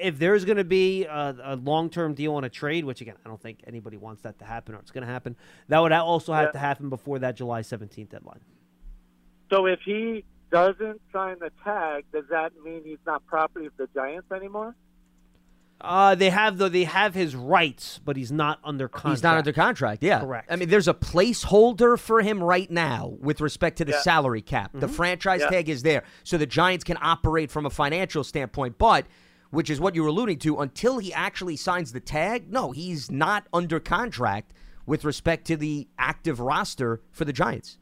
Speaker 5: if there's going to be a, a long-term deal on a trade, which again I don't think anybody wants that to happen or it's going to happen, that would also have
Speaker 9: Yeah.
Speaker 5: to happen before that July 17th deadline.
Speaker 9: So, if he doesn't sign the tag, does that mean he's not property of the Giants anymore?
Speaker 5: Uh, they have the they have his rights, but he's not under contract.
Speaker 6: He's not under contract. Yeah,
Speaker 5: Correct.
Speaker 6: I mean, there's a placeholder for him right now with respect to the
Speaker 5: Yeah.
Speaker 6: salary cap. The
Speaker 5: Mhm.
Speaker 6: franchise
Speaker 5: Yeah.
Speaker 6: tag is there, so the Giants can operate from a financial standpoint. But which is what you were alluding to, until he actually signs the tag, no, he's not under contract with respect to the active roster for the Giants.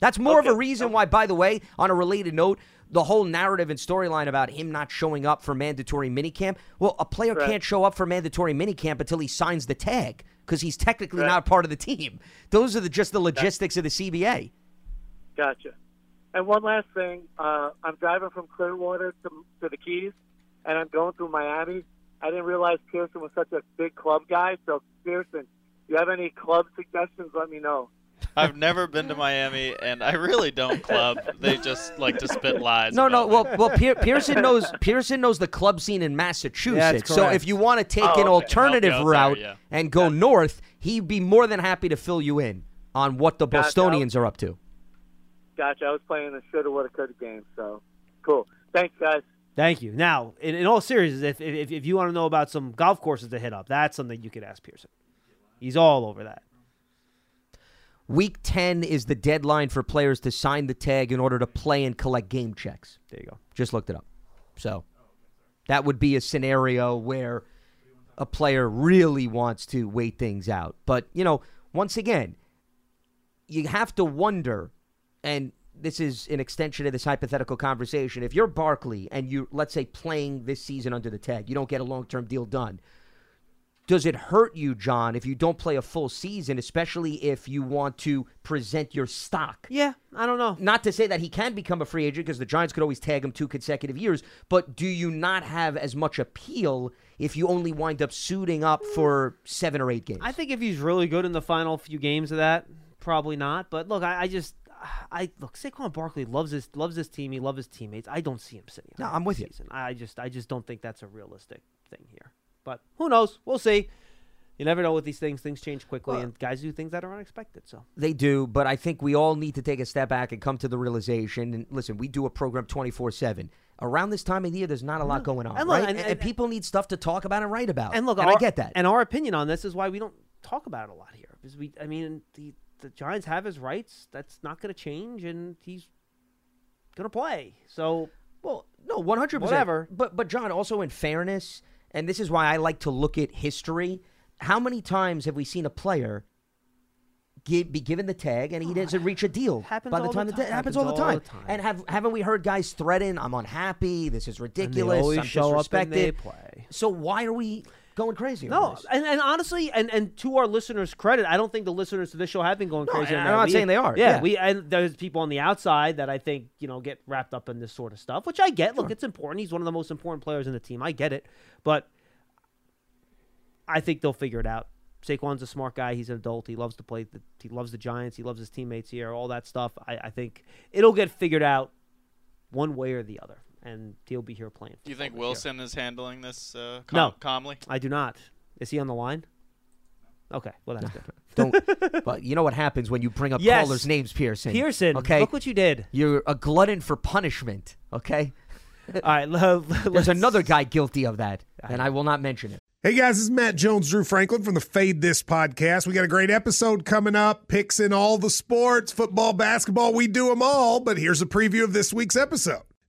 Speaker 6: That's more of a reason why, by the way, on a related note, the whole narrative and storyline about him not showing up for mandatory minicamp. Well, a player
Speaker 9: Right.
Speaker 6: can't show up for mandatory minicamp until he signs the tag because he's technically
Speaker 9: Right.
Speaker 6: not part of the team. Those are the, just the logistics of the CBA.
Speaker 9: Gotcha. And one last thing, uh, I'm driving from Clearwater to, to the Keys, and I'm going through Miami. I didn't realize Pearson was such a big club guy. So, Pearson, do you have any club suggestions? Let me know.
Speaker 8: I've never been to Miami, and I really don't club. They just like to spit lies.
Speaker 6: No, no.
Speaker 8: about
Speaker 6: Well, well, Pier- Pearson knows Pearson knows the club scene in Massachusetts. so if you want to take
Speaker 8: Oh,
Speaker 6: an
Speaker 8: okay.
Speaker 6: alternative
Speaker 8: Help
Speaker 6: route
Speaker 8: there, yeah.
Speaker 6: and go north, he'd be more than happy to fill you in on what the
Speaker 9: Gotcha.
Speaker 6: Bostonians are up to.
Speaker 9: Gotcha. I was playing the shoulda, woulda, coulda game. So, cool. Thanks, guys.
Speaker 5: Thank you. Now, in, in all seriousness, if, if if you want to know about some golf courses to hit up, that's something you could ask Pearson. He's all over that.
Speaker 6: Week 10 is the deadline for players to sign the tag in order to play and collect game checks.
Speaker 5: There you go.
Speaker 6: Just looked it up. So that would be a scenario where a player really wants to wait things out. But, you know, once again, you have to wonder, and this is an extension of this hypothetical conversation. If you're Barkley and you, let's say, playing this season under the tag, you don't get a long term deal done. Does it hurt you, John, if you don't play a full season, especially if you want to present your stock?
Speaker 5: Yeah, I don't know.
Speaker 6: Not to say that he can become a free agent because the Giants could always tag him two consecutive years, but do you not have as much appeal if you only wind up suiting up for seven or eight games?
Speaker 5: I think if he's really good in the final few games of that, probably not. But look, I, I just, I look. Saquon Barkley loves his loves his team. He loves his teammates. I don't see him sitting.
Speaker 6: No, I'm with you.
Speaker 5: season. I just, I just don't think that's a realistic thing here. But who knows? We'll see. You never know with these things. Things change quickly, and guys do things that are unexpected. So
Speaker 6: They do, but I think we all need to take a step back and come to the realization. And listen, we do a program 24 7. Around this time of the year, there's not a lot going on.
Speaker 5: And look,
Speaker 6: right?
Speaker 5: and-
Speaker 6: and,
Speaker 5: and-
Speaker 6: people need stuff to talk about and write about.
Speaker 5: And look,
Speaker 6: and
Speaker 5: our,
Speaker 6: I get that.
Speaker 5: And our opinion on this is why we don't talk about it a lot here. Because we, I mean, the the Giants have his rights. That's not going to change, and he's going to play. So,
Speaker 6: well, no, one hundred percent.
Speaker 5: Whatever.
Speaker 6: But but John, also in fairness, and this is why I like to look at history. How many times have we seen a player give, be given the tag and he oh, doesn't reach a deal
Speaker 5: Happens
Speaker 6: by the
Speaker 5: all
Speaker 6: time
Speaker 5: the
Speaker 6: the
Speaker 5: time.
Speaker 6: ta- happens
Speaker 5: Happens
Speaker 6: all the
Speaker 5: all
Speaker 6: time.
Speaker 5: the time.
Speaker 6: And have haven't we heard guys threaten? I'm unhappy. This is ridiculous. I'm
Speaker 5: show up and they
Speaker 6: disrespected." So why are we going crazy?
Speaker 5: No, and, and honestly, and, and to our listeners' credit, I don't think the listeners to this show have been going
Speaker 6: No,
Speaker 5: crazy.
Speaker 6: I'm not
Speaker 5: We-
Speaker 6: saying they are,
Speaker 5: Yeah,
Speaker 6: yeah.
Speaker 5: we and there's people on the outside that I think you know get wrapped up in this sort of stuff, which I get. Look, it's important. He's one of the most important players in the team. I get it, but I think they'll figure it out. Saquon's a smart guy. He's an adult. He loves to play. The, he loves the Giants. He loves his teammates here. All that stuff. I, I think it'll get figured out one way or the other, and he'll be here playing.
Speaker 8: Do you think
Speaker 5: football this year.
Speaker 8: Wilson is handling this uh, com-
Speaker 5: No.
Speaker 8: calmly?
Speaker 5: I do not. Is he on the line? Okay, well that's good.
Speaker 6: Don't. but you know what happens when you bring up
Speaker 5: Yes.
Speaker 6: callers' names, Pearson.
Speaker 5: Pearson,
Speaker 6: Okay.
Speaker 5: look what you did.
Speaker 6: You're a glutton for punishment. Okay.
Speaker 5: All right, l-
Speaker 6: There's
Speaker 5: let's-
Speaker 6: another guy guilty of that, and I will not mention it.
Speaker 10: Hey guys, this is Matt Jones, Drew Franklin from the Fade This podcast. We got a great episode coming up. Picks in all the sports, football, basketball, we do them all. But here's a preview of this week's episode.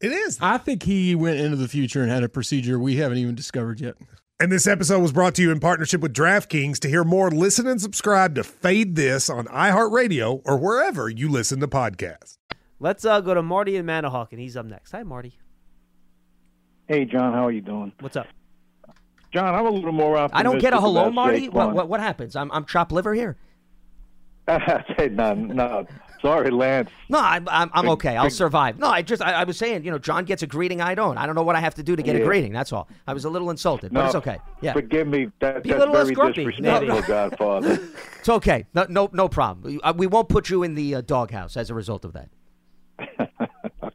Speaker 10: It is.
Speaker 11: I think he went into the future and had a procedure we haven't even discovered yet.
Speaker 10: And this episode was brought to you in partnership with DraftKings. To hear more, listen and subscribe to Fade This on iHeartRadio or wherever you listen to podcasts.
Speaker 5: Let's uh, go to Marty and Manahawk, and he's up next. Hi, Marty.
Speaker 12: Hey, John, how are you doing?
Speaker 5: What's up?
Speaker 12: John, I'm a little more optimistic.
Speaker 6: I don't get a hello, Marty. What, what what happens? I'm I'm chopped liver here.
Speaker 12: Hey, no, no. Sorry, Lance.
Speaker 6: No, I'm I'm, I'm okay. I'll survive. No, I just I, I was saying, you know, John gets a greeting, I don't. I don't know what I have to do to get a greeting. That's all. I was a little insulted, but it's okay. Yeah,
Speaker 12: Forgive me. That,
Speaker 6: Be a
Speaker 12: that's
Speaker 6: little less
Speaker 12: very
Speaker 6: grumpy.
Speaker 12: disrespectful,
Speaker 6: No.
Speaker 12: Godfather.
Speaker 6: it's okay. No no no problem. We, uh, won't put you in the uh, doghouse as a result of that.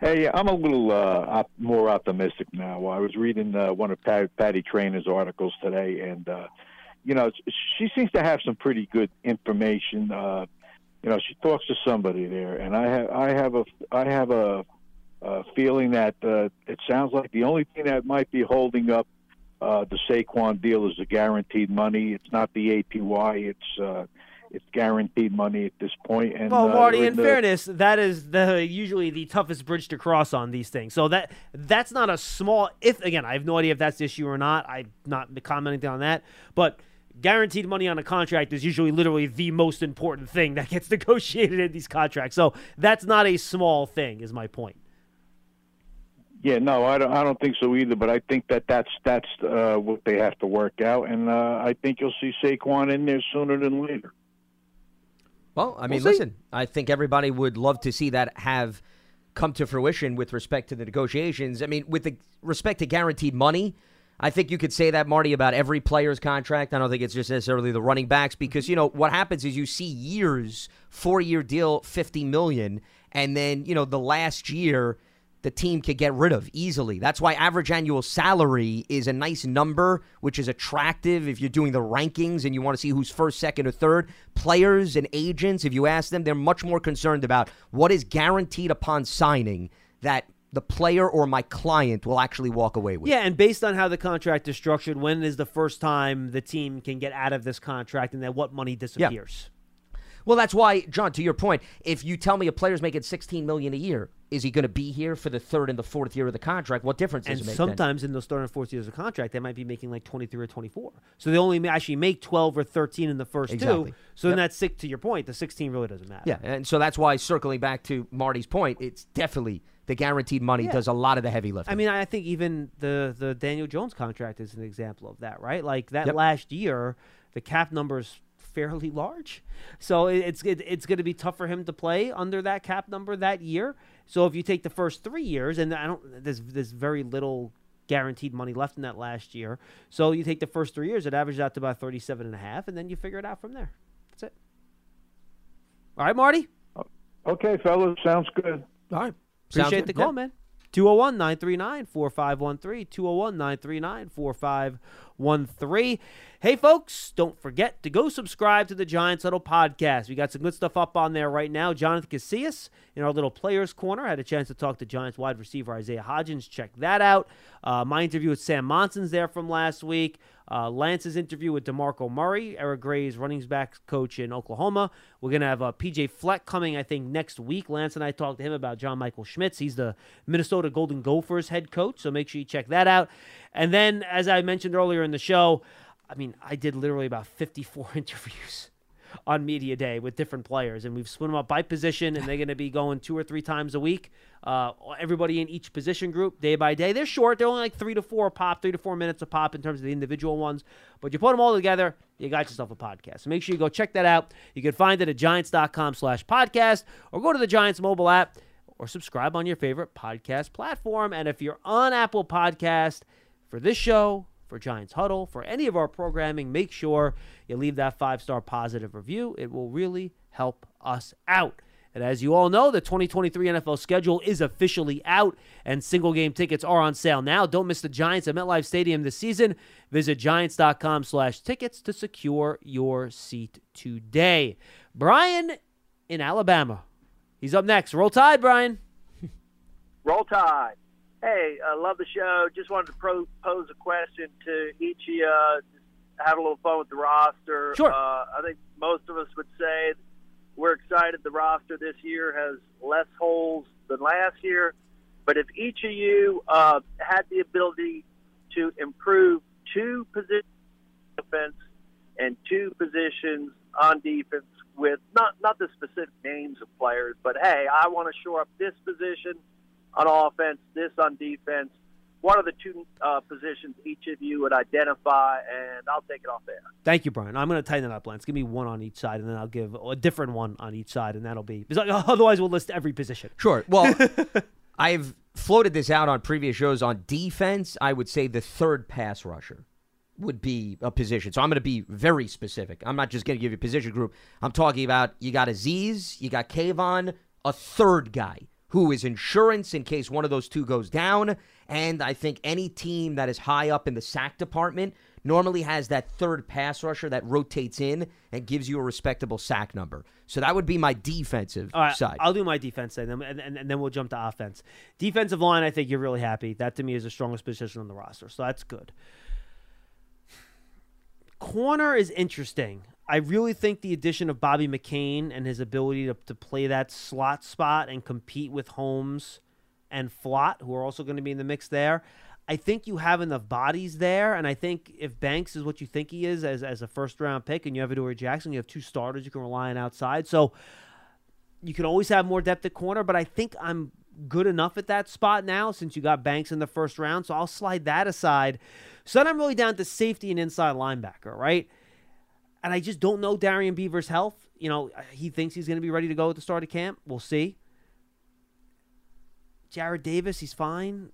Speaker 12: Hey, I'm a little uh, op- more optimistic now. I was reading uh, one of Pat- Patty Traina's articles today, and uh, you know, she seems to have some pretty good information. Uh, you know, she talks to somebody there, and I have I have a I have a, a feeling that uh, it sounds like the only thing that might be holding up uh, the Saquon deal is the guaranteed money. It's not the APY. It's uh, it's guaranteed money at this point. And
Speaker 5: Well,
Speaker 12: uh,
Speaker 5: Marty,
Speaker 12: they're
Speaker 5: in
Speaker 12: the-
Speaker 5: fairness, that is the usually the toughest bridge to cross on these things. So that that's not a small. If again, I have no idea if that's the issue or not. I'm not commenting on that, but. Guaranteed money on a contract is usually literally the most important thing that gets negotiated in these contracts. So that's not a small thing, is my point.
Speaker 12: Yeah, no, I don't. I don't think so either. But I think that that's that's uh, what they have to work out, and uh, I think you'll see Saquon in there sooner than later.
Speaker 6: Well, I mean,
Speaker 5: see.
Speaker 6: listen, I think everybody would love to see that have come to fruition with respect to the negotiations. I mean, with the respect to guaranteed money, I think you could say that, Marty, about every player's contract. I don't think it's just necessarily the running backs because, you know, what happens is you see years, four year deal, 50 million, and then, you know, the last year the team could get rid of easily. That's why average annual salary is a nice number, which is attractive if you're doing the rankings and you want to see who's first, second, or third. Players and agents, if you ask them, they're much more concerned about what is guaranteed upon signing that the player or my client will actually walk away with.
Speaker 5: Yeah, and based on how the contract is structured, when is the first time the team can get out of this contract and then what money disappears? Yeah.
Speaker 6: Well, that's why, John, to your point, if you tell me a player's making 16 million a year, is he going to be here for the third and the fourth year of the contract? What difference
Speaker 5: And
Speaker 6: does it make? then?
Speaker 5: sometimes in those third and fourth years of contract, they might be making like 23 or 24. So they only actually make 12 or 13 in the first
Speaker 6: Exactly.
Speaker 5: two. So then that's six to your point. The 16 really doesn't matter.
Speaker 6: Yeah, and so that's why circling back to Marty's point, it's definitely the guaranteed money
Speaker 5: Yeah.
Speaker 6: does a lot of the heavy lifting.
Speaker 5: I mean, I think even the the Daniel Jones contract is an example of that, right? Like that
Speaker 6: Yep.
Speaker 5: last year, the cap number's fairly large, so it's it, it's going to be tough for him to play under that cap number that year. So if you take the first three years, and I don't, there's there's very little guaranteed money left in that last year. So you take the first three years, it averages out to about 37 and a half, and then you figure it out from there. That's it. All right, Marty.
Speaker 12: Okay, fellas, sounds good.
Speaker 6: All right.
Speaker 5: Appreciate
Speaker 6: Sounds
Speaker 5: the
Speaker 6: good.
Speaker 5: call, man. 201 939 4513. 201 939 4513. Hey, folks, don't forget to go subscribe to the Giants Huddle podcast. We got some good stuff up on there right now. Jonathan Casillas in our little Players Corner had a chance to talk to Giants wide receiver Isaiah Hodgins. Check that out. Uh, my interview with Sam Monson's there from last week. Uh, Lance's interview with DeMarco Murray, Eric Gray's running backs coach in Oklahoma. We're going to have uh, PJ Fleck coming, I think, next week. Lance and I talked to him about John Michael Schmitz. He's the Minnesota Golden Gophers head coach, so make sure you check that out. And then, as I mentioned earlier in the show, I mean, I did literally about 54 interviews on media day with different players, and we've split them up by position, and they're going to be going two or three times a week. Uh, everybody in each position group, day by day. They're short; they're only like three to four pop, three to four minutes a pop in terms of the individual ones. But you put them all together, you got yourself a podcast. So make sure you go check that out. You can find it at giants.com/podcast, or go to the Giants mobile app, or subscribe on your favorite podcast platform. And if you're on Apple Podcast for this show, for Giants Huddle, for any of our programming, make sure you leave that five star positive review. It will really help us out. And as you all know, the 2023 NFL schedule is officially out, and single game tickets are on sale now. Don't miss the Giants at MetLife Stadium this season. Visit giants.com/tickets to secure your seat today. Brian in Alabama, he's up next. Roll Tide, Brian.
Speaker 13: Roll Tide. Hey, I love the show. Just wanted to pro- pose a question to each of you. Just have a little fun with the roster.
Speaker 5: Sure.
Speaker 13: Uh, I think most of us would say we're excited the roster this year has less holes than last year. But if each of you uh, had the ability to improve two positions on offense and two positions on defense with not not the specific names of players, but hey, I want to shore up this position on offense, this on defense. What are the two uh, positions each of you would identify? And I'll take it off there.
Speaker 5: Thank you, Brian. I'm going to tighten it up, Lance. Give me one on each side, and then I'll give a different one on each side, and that'll be. Otherwise, we'll list every position.
Speaker 6: Sure. Well, I've floated this out on previous shows on defense. I would say the third pass rusher would be a position. So I'm going to be very specific. I'm not just going to give you a position group. I'm talking about you got Azeez, you got Kayvon, a third guy who is insurance in case one of those two goes down. And I think any team that is high up in the sack department normally has that third pass rusher that rotates in and gives you a respectable sack number. So that would be my defensive
Speaker 5: right,
Speaker 6: side.
Speaker 5: I'll do my defense then, and, and, and then we'll jump to offense. Defensive line, I think you're really happy. That to me is the strongest position on the roster, so that's good. Corner is interesting. I really think the addition of Bobby McCain and his ability to, to play that slot spot and compete with Holmes and Flott, who are also going to be in the mix there. I think you have enough bodies there, and I think if Banks is what you think he is as, as a first round pick, and you have Adoree Jackson, you have two starters you can rely on outside. So you can always have more depth at corner, but I think I'm good enough at that spot now since you got Banks in the first round. So I'll slide that aside. So then I'm really down to safety and inside linebacker, right? And I just don't know Darrian Beaver's health. You know, he thinks he's going to be ready to go at the start of camp. We'll see. Jarrad Davis, he's fine.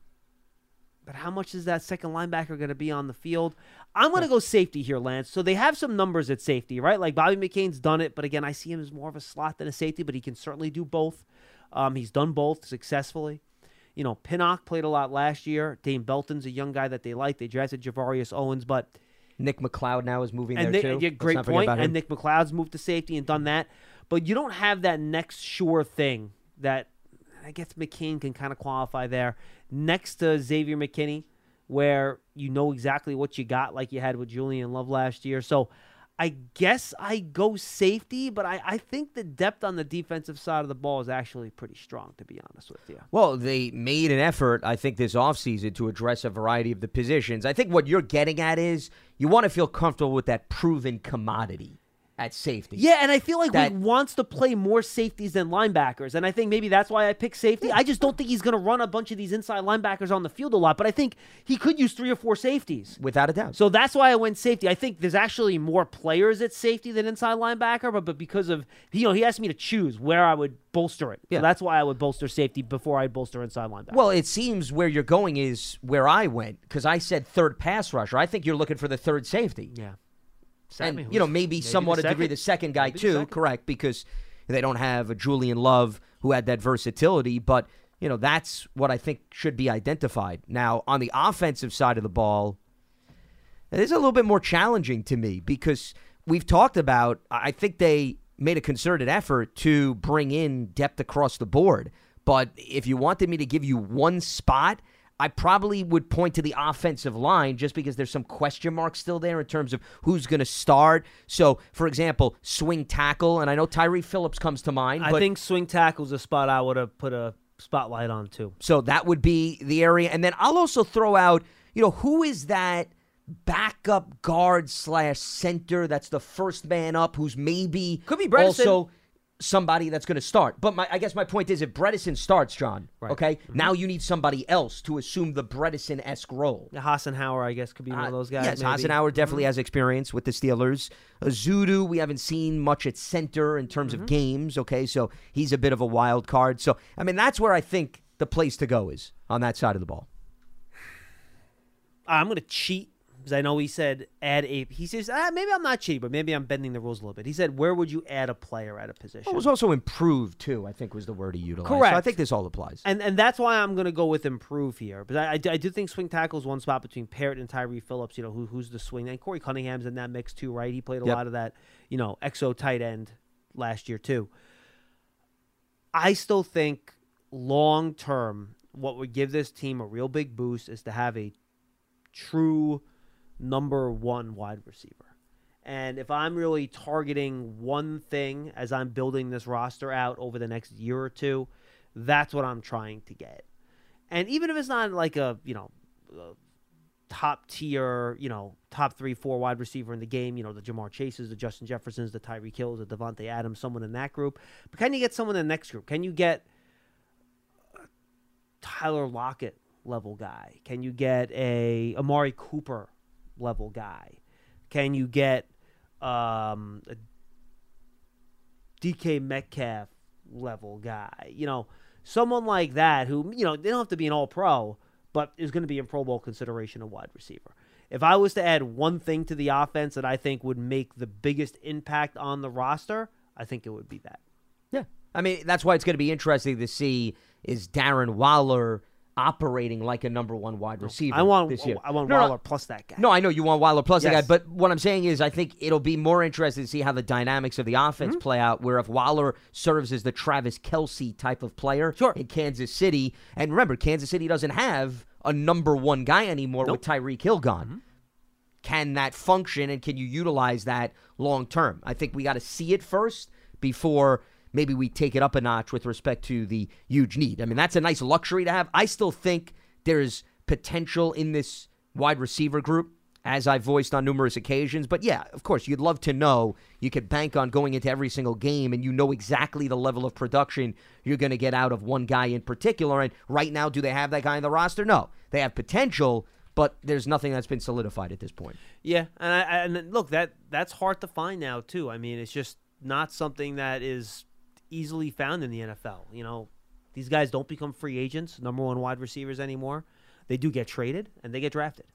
Speaker 5: But how much is that second linebacker going to be on the field? I'm going to go safety here, Lance. So they have some numbers at safety, right? Like Bobby McCain's done it, but again, I see him as more of a slot than a safety, but he can certainly do both. Um, he's done both successfully. You know, Pinnock played a lot last year. Dane Belton's a young guy that they like. They drafted Gervarrius Owens, but
Speaker 6: Nick McCloud now is moving
Speaker 5: and
Speaker 6: there
Speaker 5: Nick,
Speaker 6: too.
Speaker 5: yeah, great point. And Nick McCloud's moved to safety and done that, but you don't have that next sure thing that I guess McCain can kind of qualify there next to Xavier McKinney, where you know exactly what you got, like you had with Julian Love last year. So I guess I go safety, but I, I think the depth on the defensive side of the ball is actually pretty strong, to be honest with you.
Speaker 6: Well, they made an effort, I think, this offseason to address a variety of the positions. I think what you're getting at is you want to feel comfortable with that proven commodity at safety.
Speaker 5: Yeah, and I feel like
Speaker 6: That-
Speaker 5: Wade wants to play more safeties than linebackers, and I think maybe that's why I picked safety. I just don't think he's going to run a bunch of these inside linebackers on the field a lot, but I think he could use three or four safeties.
Speaker 6: Without a doubt.
Speaker 5: So that's why I went safety. I think there's actually more players at safety than inside linebacker, but, but because of you know he asked me to choose where I would bolster it,
Speaker 6: Yeah.
Speaker 5: so that's why I would bolster safety before I'd bolster inside linebacker.
Speaker 6: Well, it seems where you're going is where I went because I said third pass rusher. I think you're looking for the third safety.
Speaker 5: Yeah.
Speaker 6: And, you know, maybe,
Speaker 5: maybe
Speaker 6: somewhat a degree the second guy,
Speaker 5: Maybe
Speaker 6: too,
Speaker 5: second.
Speaker 6: correct, because they don't have a Julian Love who had that versatility. But, you know, that's what I think should be identified. Now, on the offensive side of the ball, it is a little bit more challenging to me because we've talked about, I think they made a concerted effort to bring in depth across the board. But if you wanted me to give you one spot, I probably would point to the offensive line just because there's some question marks still there in terms of who's going to start. So, for example, swing tackle, and I know Tyre Phillips comes to mind.
Speaker 5: I think swing tackle tackle's a spot I would have put a spotlight on too.
Speaker 6: so that would be the area. And then I'll also throw out, you know, who is that backup guard slash center that's the first man up who's maybe
Speaker 5: Could be Bredeson.
Speaker 6: also somebody that's going to start. But my, I guess my point is if Bredeson starts, John,
Speaker 5: Right.
Speaker 6: okay, now you need somebody else to assume the Bredeson esque role.
Speaker 5: Yeah, Hassenauer, I guess, could be one of those guys.
Speaker 6: Yes,
Speaker 5: maybe.
Speaker 6: Hassenauer definitely
Speaker 5: Mhm.
Speaker 6: has experience with the Steelers. Ezeudu, we haven't seen much at center in terms
Speaker 5: Mm-hmm.
Speaker 6: of games. Okay, so he's a bit of a wild card. So I mean, that's where I think the place to go is on that side of the ball.
Speaker 5: I'm going to cheat because I know he said add a. He says ah, maybe I'm not cheating, but maybe I'm bending the rules a little bit. He said where would you add a player at a position?
Speaker 6: It was also improved too. I think was the word he utilized. So
Speaker 5: Correct.
Speaker 6: I think this all applies.
Speaker 5: And and that's why I'm going to go with improve here. But I, I, do- I do think swing tackle is one spot between Parrott and Tyre Phillips. You know who, who's the swing and Korey Cunningham's in that mix too, right? He played a
Speaker 6: Yep.
Speaker 5: lot of that, you know, exo tight end last year too. I still think long term, what would give this team a real big boost is to have a true number one wide receiver. And if I'm really targeting one thing as I'm building this roster out over the next year or two, that's what I'm trying to get. And even if it's not like a, you know, top tier, you know, top three, four wide receiver in the game, you know, the Ja'Marr Chases, the Justin Jeffersons, the Tyreek Hills, the Davante Adams, someone in that group. But can you get someone in the next group? Can you get Tyler Lockett level guy? Can you get a Amari Cooper level guy? Can you get um, a DK Metcalf level guy? You know, someone like that who, you know, they don't have to be an all pro, but is going to be in Pro Bowl consideration a wide receiver. If I was to add one thing to the offense that I think would make the biggest impact on the roster, I think it would be that.
Speaker 6: Yeah. I mean, that's why it's going to be interesting to see is Darren Waller operating like a number one wide receiver.
Speaker 5: I want
Speaker 6: this year.
Speaker 5: I want
Speaker 6: No, no,
Speaker 5: Waller plus that guy.
Speaker 6: No, I know you want Waller plus
Speaker 5: Yes.
Speaker 6: guy, but what I'm saying is, I think it'll be more interesting to see how the dynamics of the offense
Speaker 5: Mm-hmm.
Speaker 6: play out. Where if Waller serves as the Travis Kelce type of player sure. in Kansas City, and remember, Kansas City doesn't have a number one guy anymore with Tyreek Hill gone.
Speaker 5: Mm-hmm.
Speaker 6: Can that function, and can you utilize that long term? I think we got to see it first before maybe we take it up a notch with respect to the huge need. I mean, that's a nice luxury to have. I still think there's potential in this wide receiver group, as I've voiced on numerous occasions. But yeah, of course, you'd love to know you could bank on going into every single game and you know exactly the level of production you're going to get out of one guy in particular. And right now, do they have that guy in the roster? No. They have potential, but there's nothing that's been solidified at this point.
Speaker 5: Yeah, and I, and look that that's hard to find now too. I mean, it's just not something that is easily found in the NFL. You know, these guys don't become free agents, number one wide receivers anymore. They do get traded and they get drafted.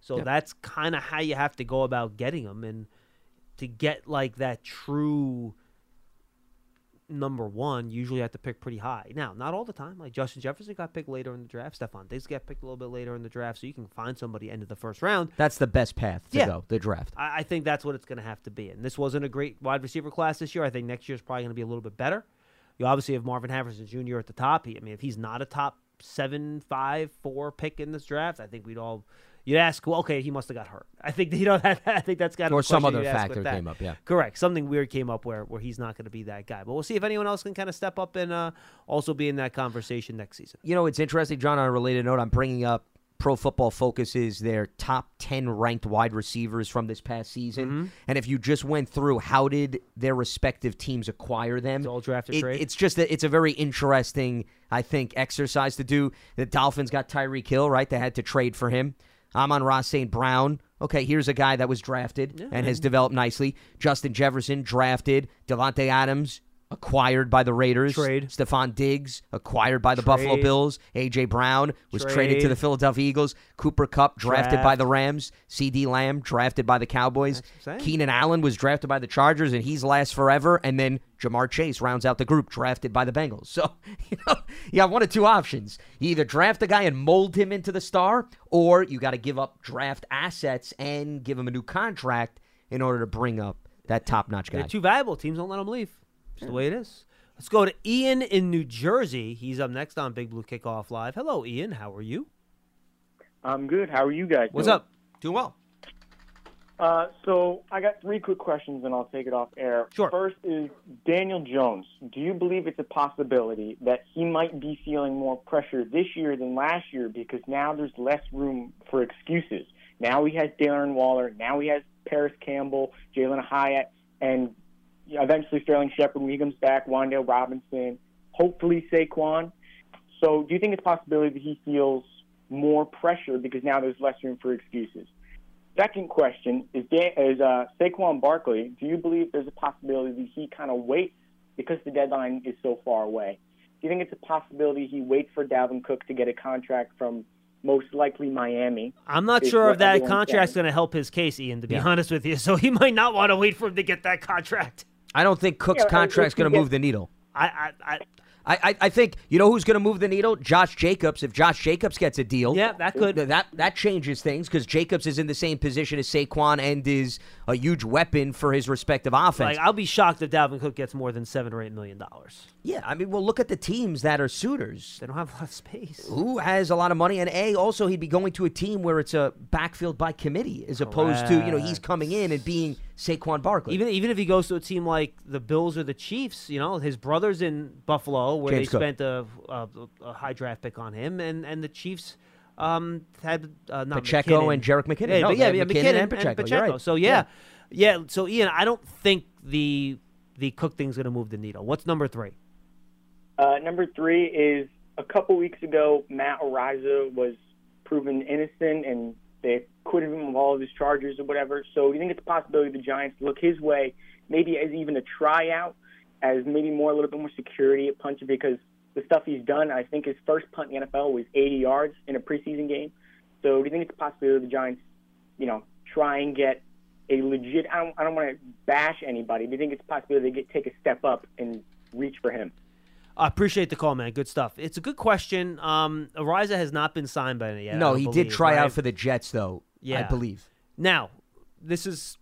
Speaker 5: So
Speaker 6: Yeah.
Speaker 5: that's kind of how you have to go about getting them, and to get like that true number one, usually have to pick pretty high. Now, not all the time. Like Justin Jefferson got picked later in the draft. Stefon Diggs got picked a little bit later in the draft, so you can find somebody end of the first round.
Speaker 6: That's the best path to
Speaker 5: Yeah.
Speaker 6: go, the draft.
Speaker 5: I, I think that's what it's going to have to be. And this wasn't a great wide receiver class this year. I think next year is probably going to be a little bit better. You obviously have Marvin Harrison Jr. at the top. He, I mean, if he's not a top seven, five, four pick in this draft, I think we'd all you'd ask, well, okay, he must have got hurt. I think you know that. I think that's of
Speaker 6: Or some other factor
Speaker 5: that.
Speaker 6: came up, yeah.
Speaker 5: correct. Something weird came up where where he's not going to be that guy. But we'll see if anyone else can kind of step up and uh, also be in that conversation next season.
Speaker 6: You know, it's interesting, John, on a related note, I'm bringing up Pro Football Focus is their top 10 ranked wide receivers from this past season.
Speaker 5: Mm-hmm.
Speaker 6: And if you just went through how did their respective teams acquire them,
Speaker 5: It's all drafted
Speaker 6: it-
Speaker 5: trade?
Speaker 6: it's just a, it's a very interesting, I think, exercise to do. The Dolphins got Tyreek Hill, right? They had to trade for him. Amon-Ra St. Brown. Okay, here's a guy that was drafted and has developed nicely. Justin Jefferson drafted. Davante Adams acquired by the Raiders.
Speaker 5: Trade.
Speaker 6: Stefon Diggs acquired by the Buffalo Bills. AJ Brown was traded to the Philadelphia Eagles. Cooper Kupp drafted by the Rams. CeeDee Lamb drafted by the Cowboys. Keenan Allen was drafted by the Chargers, and he's last forever. And then Ja'Marr Chase rounds out the group, drafted by the Bengals. So, you know, you have one of two options. You either draft a guy and mold him into the star, or you got to give up draft assets and give him a new contract in order to bring up that top notch guy.
Speaker 5: They're too valuable. Teams don't let them leave. It's the way it is. Let's go to Ian in New Jersey. He's up next on Big Blue Kickoff Live. Hello, Ian. How are you?
Speaker 14: I'm good. How are you guys?
Speaker 5: What's
Speaker 14: doing?
Speaker 5: up?
Speaker 6: Doing well.
Speaker 14: Uh, so I got three quick questions, and I'll take it off air.
Speaker 5: Sure.
Speaker 14: First is Daniel Jones. Do you believe it's a possibility that he might be feeling more pressure this year than last year because now there's less room for excuses? Now he has Darren Waller. Now he has Parris Campbell, Jalin Hyatt, and eventually Sterling Shepard when he comes back, Wan'Dale Robinson, hopefully Saquon. So do you think it's a possibility that he feels more pressure because now there's less room for excuses? Second question is, Dan, is uh, Saquon Barkley. Do you believe there's a possibility that he kind of waits because the deadline is so far away? Do you think it's a possibility he waits for Dalvin Cook to get a contract from most likely Miami?
Speaker 5: I'm not sure if that contract's going to help his case, Ian, to be
Speaker 6: Yeah.
Speaker 5: honest with you. So he might not want to wait for him to get that contract.
Speaker 6: I don't think Cook's
Speaker 5: Yeah, I-
Speaker 6: contract's going to move the needle.
Speaker 5: I, I, I,
Speaker 6: I, I, I think you know who's going to move the needle. Josh Jacobs. If Josh Jacobs gets a deal,
Speaker 5: Yeah, that could.
Speaker 6: that that changes things because Jacobs is in the same position as Saquon and is a huge weapon for his respective offense.
Speaker 5: like, I'll be shocked if Dalvin Cook gets more than seven or eight million dollars.
Speaker 6: yeah, I mean, well, look at the teams that are suitors.
Speaker 5: They don't have a lot of space.
Speaker 6: Who has a lot of money? And a also he'd be going to a team where it's a backfield by committee as opposed to you know he's coming in and being Saquon Barkley.
Speaker 5: Even even if he goes to a team like the Bills or the Chiefs, you know, his brother's in Buffalo where
Speaker 6: James
Speaker 5: they
Speaker 6: Cook.
Speaker 5: spent a, a, a high draft pick on him, and, and the Chiefs um, had uh, not
Speaker 6: Pacheco
Speaker 5: McKinnon.
Speaker 6: and Jerick McKinnon.
Speaker 5: Yeah,
Speaker 6: No,
Speaker 5: yeah, yeah,
Speaker 6: McKinnon
Speaker 5: McKinnon
Speaker 6: and Pacheco. You're right.
Speaker 5: So yeah, yeah, So Ian, I don't think the the Cook thing's going to move the needle. What's number three?
Speaker 14: Uh, number three is a couple weeks ago, Matt Araiza was proven innocent and they acquitted him of all of his charges or whatever. So do you think it's a possibility the Giants look his way, maybe as even a tryout, as maybe more a little bit more security at punch because the stuff he's done, I think his first punt in the NFL was 80 yards in a preseason game. So do you think it's a possibility the Giants, you know, try and get a legit? I don't, I don't want to bash anybody. Do you think it's a possibility they get take a step up and reach for him?
Speaker 5: I appreciate the call, man. Good stuff. It's a good question. Um, Araiza has not been signed by any yet.
Speaker 6: No,
Speaker 5: don't
Speaker 6: he did try
Speaker 5: right?
Speaker 6: out for the Jets though. I believe.
Speaker 5: Now, this is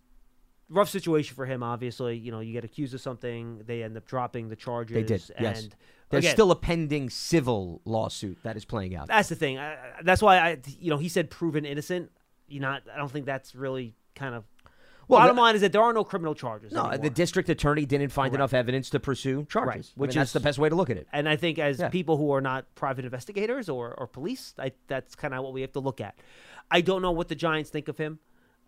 Speaker 5: rough situation for him. Obviously, you know, you get accused of something, they end up dropping the charges.
Speaker 6: They did.
Speaker 5: And
Speaker 6: Yes. There's
Speaker 5: again,
Speaker 6: still a pending civil lawsuit that is playing out.
Speaker 5: That's the thing. I- that's why I, you know, he said proven innocent. You not. I don't think that's really kind of.
Speaker 6: Well,
Speaker 5: bottom line is that there are no criminal charges.
Speaker 6: No,
Speaker 5: anymore.
Speaker 6: the district attorney didn't find enough evidence to pursue charges,
Speaker 5: Right,
Speaker 6: which
Speaker 5: which
Speaker 6: that's
Speaker 5: is
Speaker 6: the best way to look at it.
Speaker 5: And I think as
Speaker 6: Yeah.
Speaker 5: people who are not private investigators or, or police, I, that's kind of what we have to look at. I don't know what the Giants think of him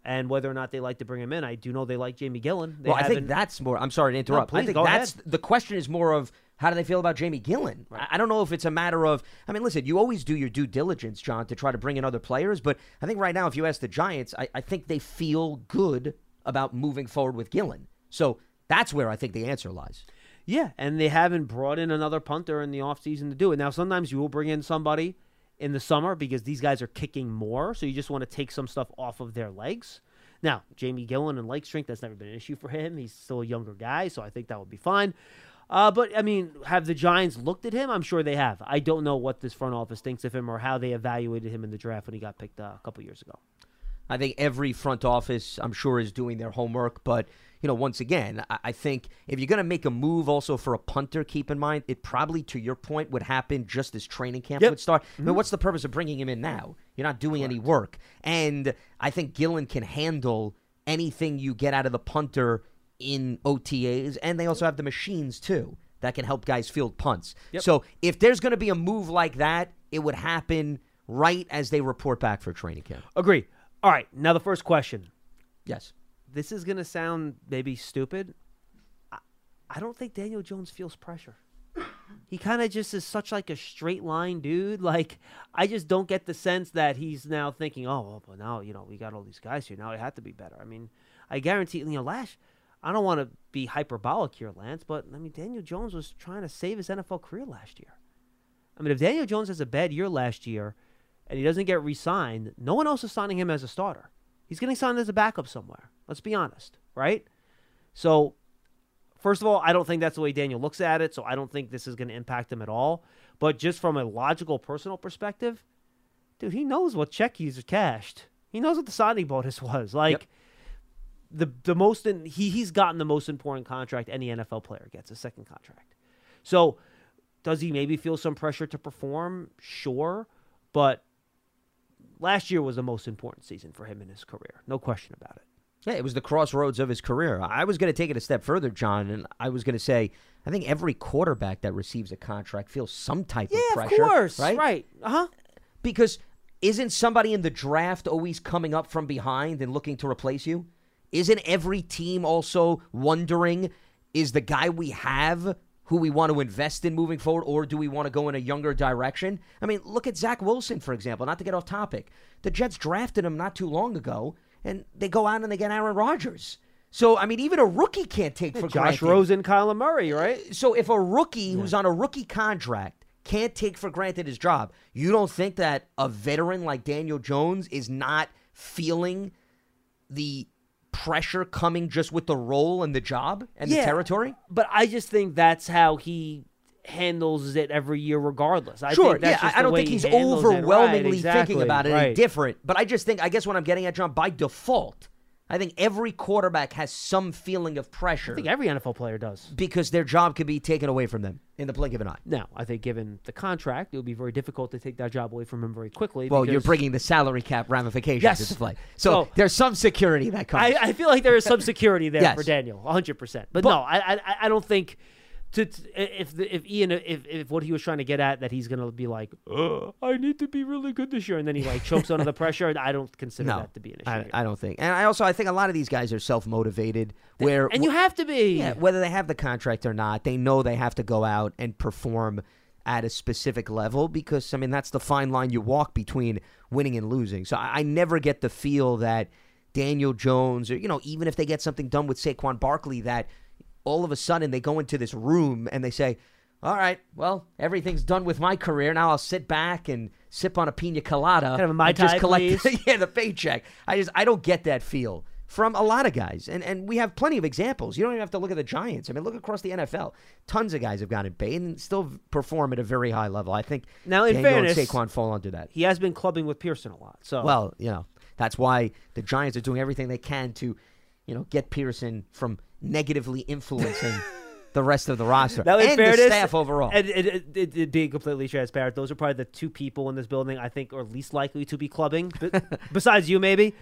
Speaker 5: and whether or not they like to bring him in. I do know they like Jamie Gillan. They
Speaker 6: well, I think that's more. I'm sorry to
Speaker 5: No,
Speaker 6: interrupt. I think that's
Speaker 5: ahead.
Speaker 6: the question is more of how do they feel about Jamie Gillan? I- I don't know if it's a matter of. I mean, listen, you always do your due diligence, John, to try to bring in other players. But I think right now, if you ask the Giants, I, I think they feel good about moving forward with Gillan. So that's where I think the answer lies.
Speaker 5: Yeah, and they haven't brought in another punter in the offseason to do it. Now, sometimes you will bring in somebody in the summer because these guys are kicking more, so you just want to take some stuff off of their legs. Now, Jamie Gillan and leg strength, that's never been an issue for him. He's still a younger guy, so I think that would be fine. Uh, but, I mean, have the Giants looked at him? I'm sure they have. I don't know what this front office thinks of him or how they evaluated him in the draft when he got picked uh, a couple years ago.
Speaker 6: I think every front office, I'm sure, is doing their homework. But, you know, once again, I, I think if you're going to make a move also for a punter, keep in mind, it probably, to your point, would happen just as training camp
Speaker 5: Yep.
Speaker 6: would start. I
Speaker 5: Mhm.
Speaker 6: mean, what's the purpose of bringing him in now? You're not doing any work. And I think Gillan can handle anything you get out of the punter in OTAs. And they also have the machines, too, that can help guys field punts.
Speaker 5: Yep.
Speaker 6: So if there's going to be a move like that, it would happen right as they report back for training camp.
Speaker 5: Agree. All right. Now the first question.
Speaker 6: Yes.
Speaker 5: This is gonna sound maybe stupid. I, I don't think Daniel Jones feels pressure. He kind of just is such like a straight line dude. Like I just don't get the sense that he's now thinking, oh, well, but now you know we got all these guys here. Now I have to be better. I mean, I guarantee you know Lash. I don't want to be hyperbolic here, Lance, but I mean Daniel Jones was trying to save his NFL career last year. I mean, if Daniel Jones has a bad year last year and he doesn't get re-signed, no one else is signing him as a starter. He's getting signed as a backup somewhere. Let's be honest, right? So, first of all, I don't think that's the way Daniel looks at it, so I don't think this is going to impact him at all. But just from a logical, personal perspective, dude, he knows what check he's cashed. He knows what the signing bonus was. Like, yep. the the most in, he he's gotten the most important contract any NFL player gets, a second contract. So, does he maybe feel some pressure to perform? Sure, but last year was the most important season for him in his career. No question about it.
Speaker 6: Yeah, it was the crossroads of his career. I was going to take it a step further, John, and I was going to say I think every quarterback that receives a contract feels some type
Speaker 5: yeah,
Speaker 6: of pressure.
Speaker 5: of course.
Speaker 6: Right?
Speaker 5: Right. Uh huh.
Speaker 6: Because isn't somebody in the draft always coming up from behind and looking to replace you? Isn't every team also wondering is the guy we have who we want to invest in moving forward, or do we want to go in a younger direction? I mean, look at Zach Wilson, for example, not to get off topic. The Jets drafted him not too long ago, and they go out and they get Aaron Rodgers. So, I mean, even a rookie can't take for
Speaker 5: Josh
Speaker 6: granted.
Speaker 5: Rosen, Kyler Murray, right?
Speaker 6: So, if a rookie who's on a rookie contract can't take for granted his job, you don't think that a veteran like Daniel Jones is not feeling the pressure coming just with the role and the job and
Speaker 5: Yeah.
Speaker 6: the territory?
Speaker 5: But I just think that's how he handles it every year, regardless. I
Speaker 6: sure,
Speaker 5: think that's
Speaker 6: yeah. I I don't think
Speaker 5: he
Speaker 6: he's
Speaker 5: handles it. Right,
Speaker 6: overwhelmingly
Speaker 5: exactly,
Speaker 6: thinking about it any
Speaker 5: right.
Speaker 6: different. But I just think, I guess what I'm getting at, John, by default, I think every quarterback has some feeling of pressure
Speaker 5: I think every NFL player does.
Speaker 6: because their job could be taken away from them in the blink of an eye.
Speaker 5: Now, I think given the contract, it would be very difficult to take that job away from him very quickly.
Speaker 6: Well, you're bringing the salary cap ramifications
Speaker 5: Yes.
Speaker 6: into play. So,
Speaker 5: So-
Speaker 6: there's some security that comes.
Speaker 5: I, I feel like there is some security there
Speaker 6: Yes.
Speaker 5: for Daniel, 100. percent But,
Speaker 6: But-
Speaker 5: no, I, I I don't think to, to- if the, if Ian if, if what he was trying to get at that he's gonna be like, "Ugh, I need to be really good this year, and then he like chokes under the pressure. I don't consider
Speaker 6: no,
Speaker 5: that to be an issue.
Speaker 6: I. I don't think. And I also I think a lot of these guys are self motivated. Where
Speaker 5: and you have to be.
Speaker 6: Yeah, whether they have the contract or not, they know they have to go out and perform at a specific level because I mean that's the fine line you walk between winning and losing. So I, I never get the feel that Daniel Jones or you know even if they get something done with Saquon Barkley that all of a sudden they go into this room and they say, "All right, well everything's done with my career. Now I'll sit back and sip on a pina colada
Speaker 5: Kind of
Speaker 6: and just collect
Speaker 5: please."
Speaker 6: yeah the paycheck." I just I don't get that feel from a lot of guys. And and we have plenty of examples. You don't even have to look at the Giants. I mean, look across the NFL. Tons of guys have gotten paid and still perform at a very high level. I think
Speaker 5: Now, in
Speaker 6: Daniel
Speaker 5: fairness,
Speaker 6: and Saquon fall under that.
Speaker 5: He has been clubbing with Pearson a lot. So
Speaker 6: Well, you know, that's why the Giants are doing everything they can to, you know, get Pearson from negatively influencing the rest of the roster
Speaker 5: Now, in
Speaker 6: and
Speaker 5: fairness,
Speaker 6: the staff overall.
Speaker 5: And, and, and, and, and being completely transparent, those are probably the two people in this building I think are least likely to be clubbing, besides you, maybe.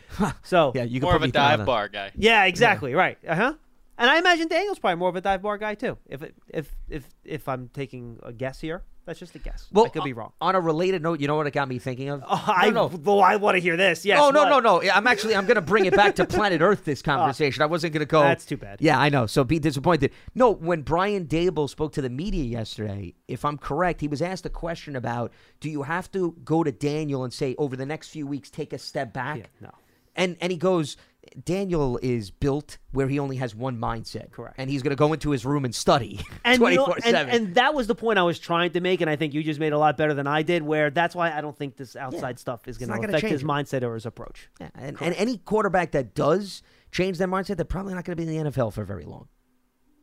Speaker 5: So
Speaker 6: yeah, you
Speaker 8: More of a dive bar guy.
Speaker 5: Yeah, exactly. Right. Uh huh. And I imagine Daniel's probably more of a dive bar guy too. If it, if if if I'm taking a guess here, that's just a guess.
Speaker 6: well,
Speaker 5: I could be wrong.
Speaker 6: On a related note, you know what it got me thinking of?
Speaker 5: Oh, I
Speaker 6: no, no.
Speaker 5: well, I want to hear this. Yes.
Speaker 6: oh no no no! Yeah, I'm actually I'm going to bring it back to planet Earth. This ah, conversation. I wasn't going to go.
Speaker 5: That's too bad.
Speaker 6: Yeah, I know. So be disappointed. No, when Brian Daboll spoke to the media yesterday, if I'm correct, he was asked a question about do you have to go to Daniel and say over the next few weeks take a step back?
Speaker 5: no.
Speaker 6: And and he goes, Daniel is built where he only has one mindset.
Speaker 5: Correct.
Speaker 6: And he's going to go into his room and study
Speaker 5: And, you know-
Speaker 6: 24
Speaker 5: and,
Speaker 6: 7.
Speaker 5: and that was the point I was trying to make, and I think you just made a lot better than I did. Where that's why I don't think this outside stuff is going to affect his
Speaker 6: it.
Speaker 5: mindset or his approach.
Speaker 6: Yeah, and, and any quarterback that does change their mindset, they're probably not going to be in the NFL for very long.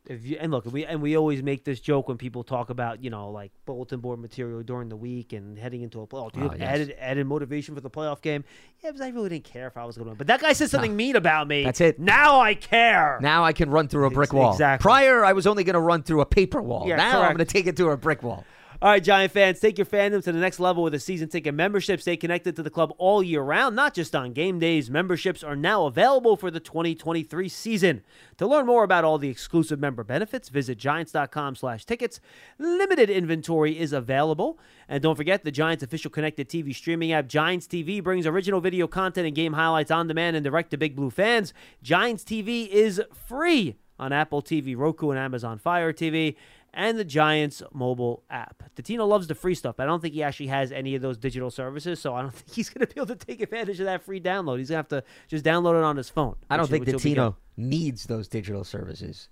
Speaker 5: If you, and look, we and we always make this joke when people talk about you know like bulletin board material during the week and heading into a playoff. Do you
Speaker 6: Oh,
Speaker 5: ah,
Speaker 6: yes.
Speaker 5: added added motivation for the playoff game? Yeah, because I really didn't care if I was going to win. But that guy said something mean about me.
Speaker 6: That's it.
Speaker 5: Now I care.
Speaker 6: Now I can run through a brick wall.
Speaker 5: exactly.
Speaker 6: Prior, I was only going to run through a paper wall.
Speaker 5: Yeah,
Speaker 6: now I'm going to take it to a brick wall.
Speaker 5: All right, Giant fans, take your fandom to the next level with a season ticket membership. Stay connected to the club all year round, not just on game days. Memberships are now available for the 2023 season. To learn more about all the exclusive member benefits, visit giants.com slash tickets. Limited inventory is available, and don't forget the Giants official connected TV streaming app Giants TV brings original video content and game highlights on demand and direct to Big Blue fans. Giants TV is free on Apple TV, Roku, and Amazon Fire TV and the Giants mobile app. Tatino loves the free stuff, but I don't think he actually has any of those digital services, so I don't think he's going to be able to take advantage of that free download. He's going to have to just download it on his phone.
Speaker 6: I don't think Tatino needs those digital services.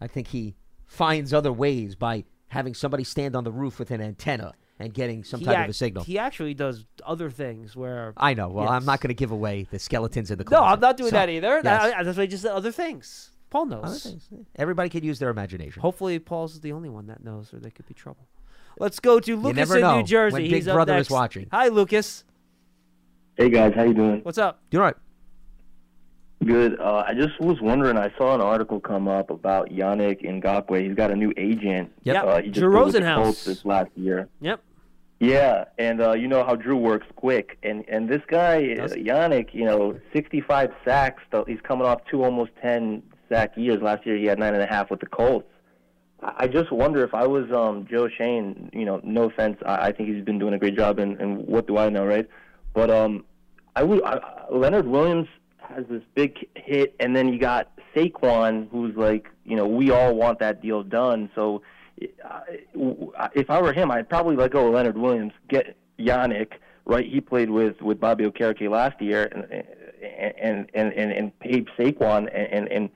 Speaker 6: I think he finds other ways by having somebody stand on the roof with an antenna and getting some
Speaker 5: He
Speaker 6: type of a signal.
Speaker 5: He actually does other things where
Speaker 6: I know. Well, I'm not going to give away the skeletons in the closet. No.
Speaker 5: I'm not doing
Speaker 6: So,
Speaker 5: that either.
Speaker 6: yes.
Speaker 5: I- that's why I just said other things. Paul knows.
Speaker 6: Other things. Everybody could use their imagination.
Speaker 5: Hopefully, Paul's the only one that knows, or there could be trouble. Let's go to Lucas
Speaker 6: never
Speaker 5: in
Speaker 6: know
Speaker 5: New Jersey.
Speaker 6: when Big
Speaker 5: He's up
Speaker 6: Brother is watching.
Speaker 5: Hi, Lucas.
Speaker 15: Hey guys, how you doing?
Speaker 5: What's up?
Speaker 6: You're right.
Speaker 15: Good. Uh, I just was wondering. I saw an article come up about Yannick Ngakoue. He's got a new agent.
Speaker 5: Yep.
Speaker 15: Uh, he just
Speaker 5: Drew
Speaker 15: played with
Speaker 5: Rosenhaus.
Speaker 15: This last year.
Speaker 5: Yep.
Speaker 15: Yeah, and uh, you know how Drew works quick, and and this guy uh, Yannick, you know, 65 sacks. He's coming off two almost 10 sack years. Last year he had nine and a half with the Colts. I just wonder if I was um, Joe Schoen. You know, no offense, I, I think he's been doing a great job, and, and what do I know, right? But um, I would I- Leonard Williams has this big hit, and then you got Saquon, who's like, you know, we all want that deal done. So uh, if I were him, I'd probably let go of Leonard Williams, get Yannick. Right, he played with with Bobby Okereke last year, and and and and, and paid Saquon and and. and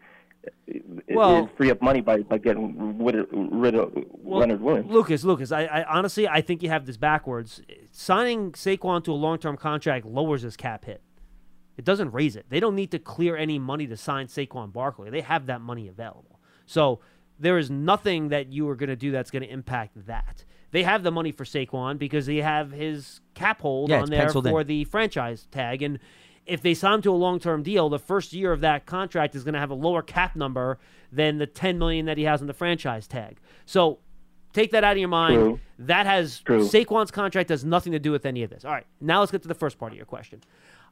Speaker 5: Well-
Speaker 15: free up money by, by getting rid of, rid of
Speaker 5: Well,
Speaker 15: Leonard Williams.
Speaker 5: Lucas, Lucas, I, I honestly I think you have this backwards. Signing Saquon to a long-term contract lowers his cap hit. It doesn't raise it. They don't need to clear any money to sign Saquon Barkley. They have that money available. So there is nothing that you are going to do that's going to impact that. They have the money for Saquon because they have his cap hold
Speaker 6: Yeah,
Speaker 5: on there for
Speaker 6: in.
Speaker 5: the franchise tag. And if they sign him to a long-term deal, the first year of that contract is going to have a lower cap number than the 10 million that he has on the franchise tag. So take that out of your mind.
Speaker 15: True.
Speaker 5: That has
Speaker 15: True.
Speaker 5: Saquon's contract has nothing to do with any of this. All right, now let's get to the first part of your question.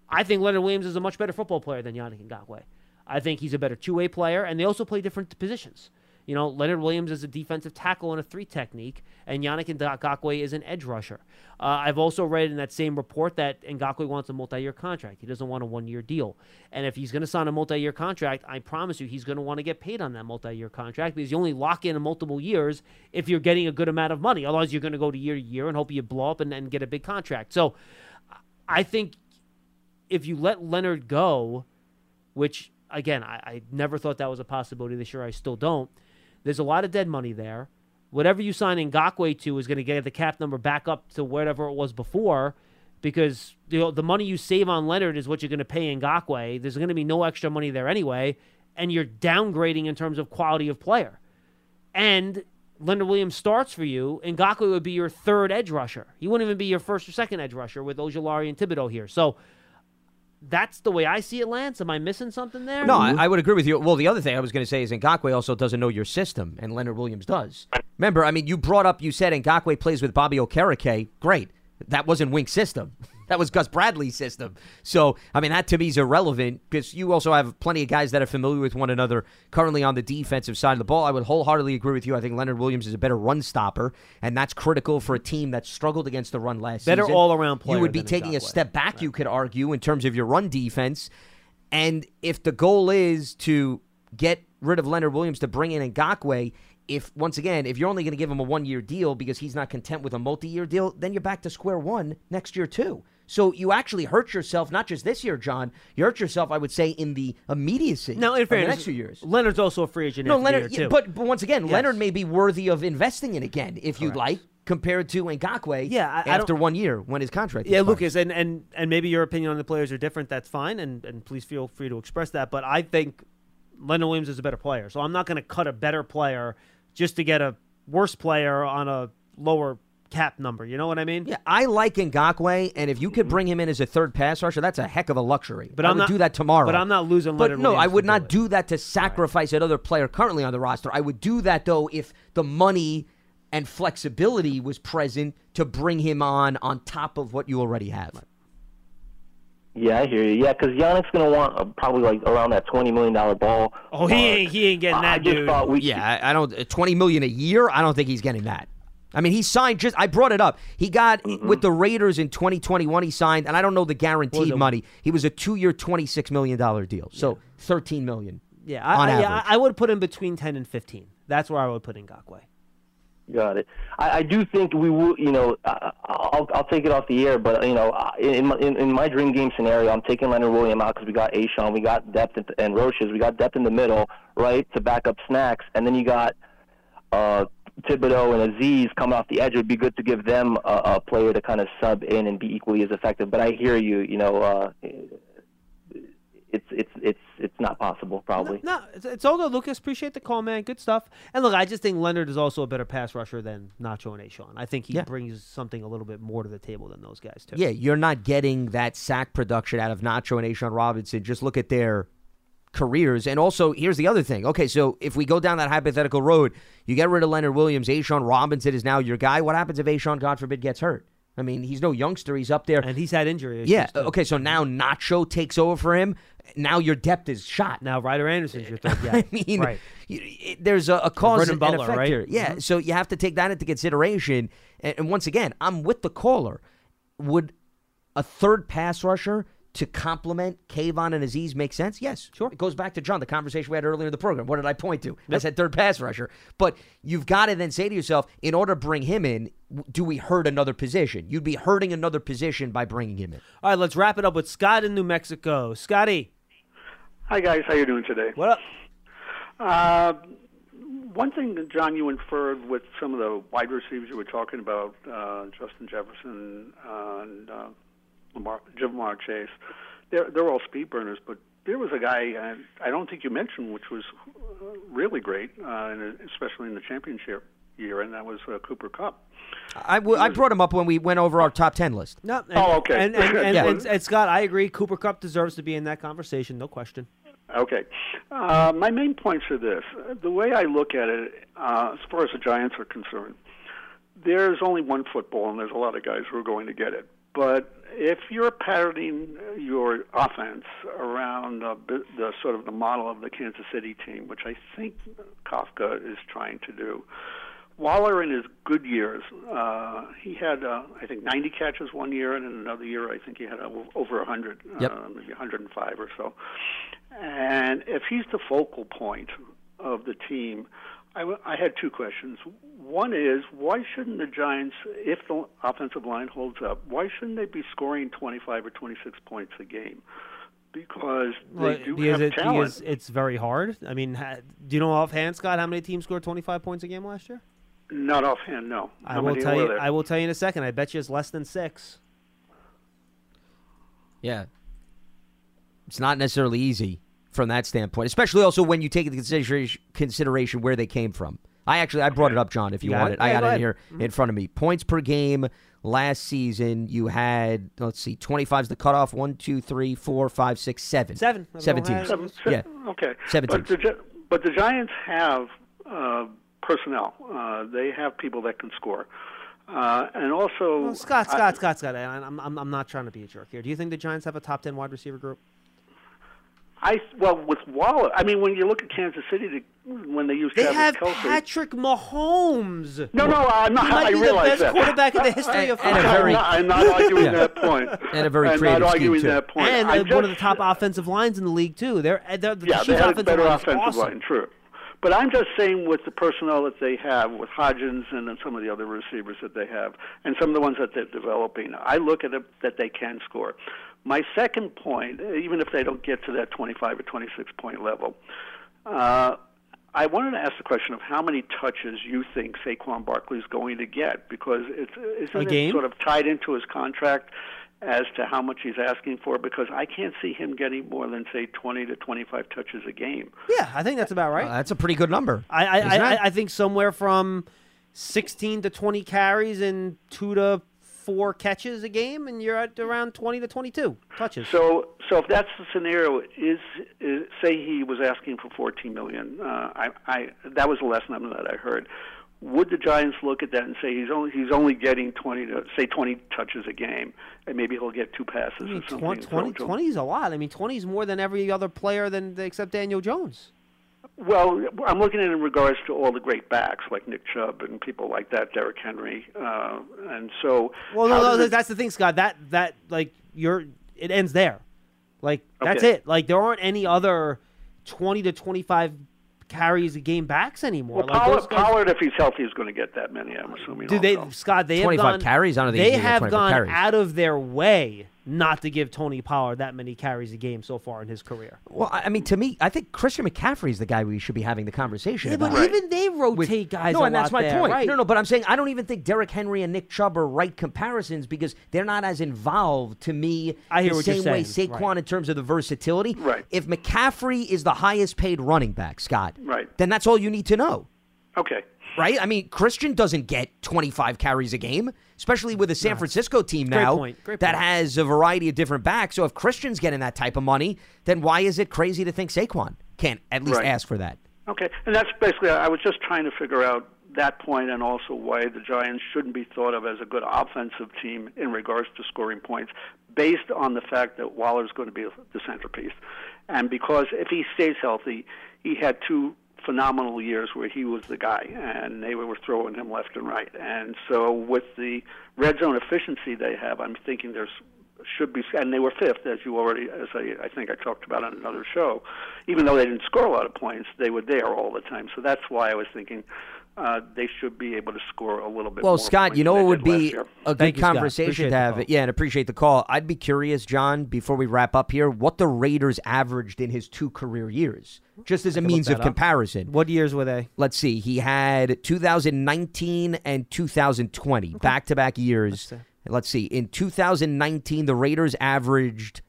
Speaker 5: I think Leonard Williams is a much better football player than Yannick Ngakoue. I think he's a better two-way player, and they also play different positions. You know, Leonard Williams is a defensive tackle in a three technique, and Yannick Ngakoue is an edge rusher. Uh, I've also read in that same report that Ngakoue wants a multi-year contract. He doesn't want a one-year deal. And if he's going to sign a multi-year contract, I promise you he's going to want to get paid on that multi-year contract because you only lock in multiple years if you're getting a good amount of money. Otherwise, you're going to go to year to year and hope you blow up and, and get a big contract. So I think if you let Leonard go, which again, I, I never thought that was a possibility this year. I still don't. There's a lot of dead money there. Whatever you sign Ngakoue to is going to get the cap number back up to whatever it was before, because you know, the money you save on Leonard is what you're going to pay Ngakoue. There's going to be no extra money there anyway, and you're downgrading in terms of quality of player. And Leonard Williams starts for you, and Ngakoue would be your third edge rusher. He wouldn't even be your first or second edge rusher with Ojulari and Thibodeaux here. So that's the way I see it, Lance. Am I missing something there?
Speaker 6: No, I, I would agree with you. Well, the other thing I was going to say is Ngakoue also doesn't know your system, and Leonard Williams does. Remember, I mean, you brought up, you said Ngakoue plays with Bobby Okereke. Great. That wasn't Wink's system. That was Gus Bradley's system. So, I mean, that to me is irrelevant because you also have plenty of guys that are familiar with one another currently on the defensive side of the ball. I would wholeheartedly agree with you. I think Leonard Williams is a better run stopper, and that's critical for a team that struggled against the run last
Speaker 5: Better
Speaker 6: season.
Speaker 5: Better
Speaker 6: all-around
Speaker 5: player.
Speaker 6: You would be taking a
Speaker 5: Ngakoue.
Speaker 6: step back, you could argue, in terms of your run defense. And if the goal is to get rid of Leonard Williams to bring in Ngakoue, if once again, if you're only going to give him a one year deal because he's not content with a multi year deal, then you're back to square one next year too. So you actually hurt yourself, not just this year, John. You hurt yourself, I would say, in the immediacy.
Speaker 5: Now, in
Speaker 6: of the
Speaker 5: fairness,
Speaker 6: next few years.
Speaker 5: Leonard's also a free agent.
Speaker 6: No, Leonard.
Speaker 5: year,
Speaker 6: yeah,
Speaker 5: too.
Speaker 6: but but once again,
Speaker 5: Yes.
Speaker 6: Leonard may be worthy of investing in again if you'd like, compared to Ngakoue.
Speaker 5: Yeah, I- I
Speaker 6: after
Speaker 5: don't-
Speaker 6: one year when his contract.
Speaker 5: Yeah,
Speaker 6: expires.
Speaker 5: Lucas, and, and and maybe your opinion on the players are different. That's fine, and and please feel free to express that. But I think Leonard Williams is a better player, so I'm not going to cut a better player just to get a worse player on a lower cap number. You know what I mean?
Speaker 6: Yeah, I like Ngakoue, and if you could bring him in as a third pass rusher, that's a heck of a luxury.
Speaker 5: But
Speaker 6: I
Speaker 5: I'm
Speaker 6: would
Speaker 5: not-
Speaker 6: do that tomorrow.
Speaker 5: but I'm not losing
Speaker 6: But
Speaker 5: Leonard
Speaker 6: no,
Speaker 5: Williams
Speaker 6: I would
Speaker 5: to
Speaker 6: not do that to sacrifice another player currently on the roster. I would do that though if the money and flexibility was present to bring him on on top of what you already have.
Speaker 15: Yeah, I hear you. Yeah, because Yannick's gonna want uh, probably like around that twenty million dollar ball.
Speaker 5: Oh, he ain't he ain't getting
Speaker 15: I
Speaker 5: that,
Speaker 15: just
Speaker 5: dude.
Speaker 15: thought we.
Speaker 6: Yeah, I, I don't. Twenty million a year. I don't think he's getting that. I mean, he signed just. I brought it up. He got with the Raiders in 2021. He signed, and I don't know the guaranteed
Speaker 5: it?
Speaker 6: money. He was a two-year, 26 million dollar deal. So 13 million.
Speaker 5: Yeah,
Speaker 6: on
Speaker 5: I, I, yeah, I would put him between ten and fifteen. That's where I would put Ngakoue.
Speaker 15: Got it. I, I do think we will. You know, I- I'll I'll take it off the air, but you know, in my, in, in my dream game scenario, I'm taking Leonard William out because we got A'Shawn, we got depth in, and Roches, we got depth in the middle, right, to back up snacks, and then you got uh, Thibodeaux and Azeez coming off the edge. It would be good to give them a, a player to kind of sub in and be equally as effective. But I hear you. You know, uh, it's it's it's it's not possible probably.
Speaker 5: No, it's, it's all good. Lucas, appreciate the call, man. Good stuff. And look, I just think Leonard is also a better pass rusher than Nacho and A'Shawn. I think he
Speaker 6: Yeah.
Speaker 5: brings something a little bit more to the table than those guys too.
Speaker 6: Yeah, you're not getting that sack production out of Nacho and A'Shawn Robinson. Just look at their careers. And also, here's the other thing. Okay, so if we go down that hypothetical road, you get rid of Leonard Williams, A'Shawn Robinson is now your guy. What happens if A'Shawn, God forbid, gets hurt? I mean, he's no youngster. He's up there.
Speaker 5: And he's had injury. issues,
Speaker 6: Yeah.
Speaker 5: too.
Speaker 6: Okay, so now Nacho takes over for him. Now your depth is shot.
Speaker 5: Now Ryder Anderson's your third guy.
Speaker 6: I mean,
Speaker 5: right.
Speaker 6: you- it- there's a, a cause and
Speaker 5: Butler,
Speaker 6: effect
Speaker 5: right?
Speaker 6: here. Yeah,
Speaker 5: Mhm.
Speaker 6: so you have to take that into consideration. And, and once again, I'm with the caller. Would a third pass rusher to complement Kayvon and Azeez makes sense? Yes, sure. It goes back to John, the conversation we had earlier in the program. What did I point to? I said third pass rusher. But you've got to then say to yourself, in order to bring him in, do we hurt another position? You'd be hurting another position by bringing him in.
Speaker 5: All right, let's wrap it up with Scott in New Mexico. Scotty.
Speaker 16: Hi guys, how you doing today?
Speaker 5: What up?
Speaker 16: Uh, one thing, that John, you inferred with some of the wide receivers you were talking about, uh, Justin Jefferson and uh, Lamar, Ja'Marr Chase. They're they're all speed burners, but there was a guy uh, I don't think you mentioned, which was uh, really great, uh, and especially in the championship year, and that was uh, Cooper Kupp.
Speaker 6: i brought him up when we went over our top 10 list.
Speaker 5: No, and,
Speaker 16: Oh, okay.
Speaker 5: And, and, and,
Speaker 6: Yeah.
Speaker 5: and, and Scott, I agree. Cooper Kupp deserves to be in that conversation, no question.
Speaker 16: Okay. Uh, my main points are this. The way I look at it, uh, as far as the Giants are concerned, there's only one football, and there's a lot of guys who are going to get it. But if you're patterning your offense around uh, the, the sort of the model of the Kansas City team, which I think Kafka is trying to do, Waller in his good years, uh, he had uh, I think 90 catches one year, and in another year I think he had over 100,
Speaker 6: Yep.
Speaker 16: uh, maybe 105 or so. And if he's the focal point of the team, I, w- I had two questions. One is why shouldn't the Giants, if the offensive line holds up, why shouldn't they be scoring 25 or 26 points a game? Because they
Speaker 5: Well,
Speaker 16: do
Speaker 5: because
Speaker 16: have
Speaker 5: it,
Speaker 16: talent.
Speaker 5: because it's very hard. I mean, ha, do you know offhand, Scott, how many teams scored 25 points a game last year?
Speaker 16: Not offhand, no.
Speaker 5: I will
Speaker 16: many
Speaker 5: tell
Speaker 16: were
Speaker 5: you.
Speaker 16: there?
Speaker 5: I will tell you in a second. I bet you it's less than six.
Speaker 6: Yeah. It's not necessarily easy from that standpoint, especially also when you take into consideration, consideration where they came from. I actually I brought it up, John, if you
Speaker 5: You
Speaker 6: want
Speaker 5: it?
Speaker 6: it. I got it
Speaker 5: ahead.
Speaker 6: here
Speaker 5: Mhm.
Speaker 6: in front of me. Points per game last season, you had, let's see, 25 is the cutoff. One, two, three, four, five, six, seven.
Speaker 5: Seven.
Speaker 6: Seven
Speaker 5: Seven.
Speaker 6: teams.
Speaker 16: Seven,
Speaker 6: Yeah.
Speaker 16: Okay.
Speaker 6: Seven
Speaker 16: but
Speaker 6: teams.
Speaker 16: The, but the Giants have uh, personnel. Uh, they have people that can score. Uh, and also,
Speaker 5: Well, Scott,
Speaker 16: I-
Speaker 5: Scott, Scott, Scott. I, I'm, I'm, I'm not trying to be a jerk here. Do you think the Giants have a top 10 wide receiver group?
Speaker 16: I well with Waller. I mean, when you look at Kansas City, they, when they use
Speaker 5: They
Speaker 16: Travis
Speaker 5: have
Speaker 16: Kelce,
Speaker 5: Patrick Mahomes.
Speaker 16: No, no, I'm not.
Speaker 5: He might
Speaker 16: I
Speaker 5: be the best
Speaker 16: that.
Speaker 5: quarterback in the history of football.
Speaker 16: I'm not, I'm not arguing
Speaker 6: Yeah.
Speaker 16: that point.
Speaker 6: And a very
Speaker 16: I'm
Speaker 6: creative
Speaker 16: not
Speaker 6: scheme,
Speaker 16: arguing
Speaker 6: too.
Speaker 16: that point.
Speaker 5: And
Speaker 16: I'm
Speaker 5: one of the top offensive lines in the league too. They're, uh, they're the
Speaker 16: yeah,
Speaker 5: Chiefs'
Speaker 16: they had a
Speaker 5: offensive
Speaker 16: better
Speaker 5: line is
Speaker 16: offensive
Speaker 5: awesome.
Speaker 16: line, true. But I'm just saying with the personnel that they have, with Hodgins and then some of the other receivers that they have, and some of the ones that they're developing, I look at it that they can score. My second point, even if they don't get to that 25 or 26 point level, uh, I wanted to ask the question of how many touches you think Saquon Barkley is going to get because it's isn't it sort of tied into his contract as to how much he's asking for because I can't see him getting more than say 20 to 25 touches a game.
Speaker 5: Yeah, I think that's about right.
Speaker 6: Uh, that's a pretty good number.
Speaker 5: I I, I. I think somewhere from 16 to 20 carries and two to four catches a game, and you're at around 20 to 22 touches.
Speaker 16: So, so if that's the scenario, is, is say he was asking for 14 million? Uh, I, I that was the last number that I heard. would the Giants look at that and say he's only he's only getting 20 to say 20 touches a game, and maybe he'll get two passes
Speaker 5: I mean,
Speaker 16: or something?
Speaker 5: 20, 20, 20 is a lot. I mean, 20 is more than every other player than except Daniel Jones.
Speaker 16: Well, I'm looking at it in regards to all the great backs like Nick Chubb and people like that, Derrick Henry, uh, and so.
Speaker 5: Well,
Speaker 16: how
Speaker 5: no,
Speaker 16: does
Speaker 5: no,
Speaker 16: it-
Speaker 5: that's the thing, Scott. That that like you're it ends there. Like that's
Speaker 16: Okay.
Speaker 5: it. Like there aren't any other 20 to 25 carries a game backs anymore.
Speaker 16: Well,
Speaker 5: like
Speaker 16: Pollard,
Speaker 5: guys-
Speaker 16: Pollard, if he's healthy, is going to get that many. I'm assuming.
Speaker 5: Do they,
Speaker 16: also.
Speaker 5: Scott? They have
Speaker 6: 25
Speaker 5: gone,
Speaker 6: carries? I don't think
Speaker 5: they
Speaker 6: he's gonna get
Speaker 5: have gone
Speaker 6: carries.
Speaker 5: out of their way not to give Tony Pollard that many carries a game so far in his career.
Speaker 6: Well, I I mean, to me, I think Christian McCaffrey is the guy we should be having the conversation
Speaker 5: Yeah,
Speaker 6: about.
Speaker 5: but even they rotate guys.
Speaker 6: no,
Speaker 5: a
Speaker 6: and that's
Speaker 5: lot
Speaker 6: my
Speaker 5: there,
Speaker 6: point.
Speaker 5: Right?
Speaker 6: No, no, but I'm saying I don't even think Derrick Henry and Nick Chubb are right comparisons because they're not as involved to me.
Speaker 5: I hear
Speaker 6: the
Speaker 5: what you're
Speaker 6: same way
Speaker 5: saying.
Speaker 6: Saquon
Speaker 5: Right.
Speaker 6: in terms of the versatility.
Speaker 16: Right.
Speaker 6: If McCaffrey is the highest paid running back, Scott,
Speaker 16: Right.
Speaker 6: then that's all you need to know.
Speaker 16: Okay.
Speaker 6: Right? I mean, Christian doesn't get 25 carries a game, especially with a San Francisco team
Speaker 5: Great
Speaker 6: now
Speaker 5: point. Great
Speaker 6: that
Speaker 5: point.
Speaker 6: has a variety of different backs. So if Christian's getting that type of money, then why is it crazy to think Saquon can't at least
Speaker 16: Right.
Speaker 6: ask for that?
Speaker 16: Okay, and that's basically. I was just trying to figure out that point, and also why the Giants shouldn't be thought of as a good offensive team in regards to scoring points, based on the fact that Waller's going to be the centerpiece, and because if he stays healthy, he had two phenomenal years where he was the guy, and they were throwing him left and right, and so with the red zone efficiency they have, I'm thinking there's should be, and they were fifth, as you already, as I, I think I talked about on another show. Even though they didn't score a lot of points, they were there all the time. So that's why I was thinking uh, they should be able to score a little bit.
Speaker 6: Well,
Speaker 16: more
Speaker 6: Scott, you know
Speaker 16: than
Speaker 6: what would be a good
Speaker 5: Thank you,
Speaker 6: conversation to have? Yeah, and appreciate the call. I'd be curious, John, before we wrap up here, what the Raiders averaged in his two career years, just as a means of
Speaker 5: up.
Speaker 6: comparison.
Speaker 5: What years were they?
Speaker 6: Let's see. He had 2019 and 2020, back to back years. Let's see. In 2019, the Raiders averaged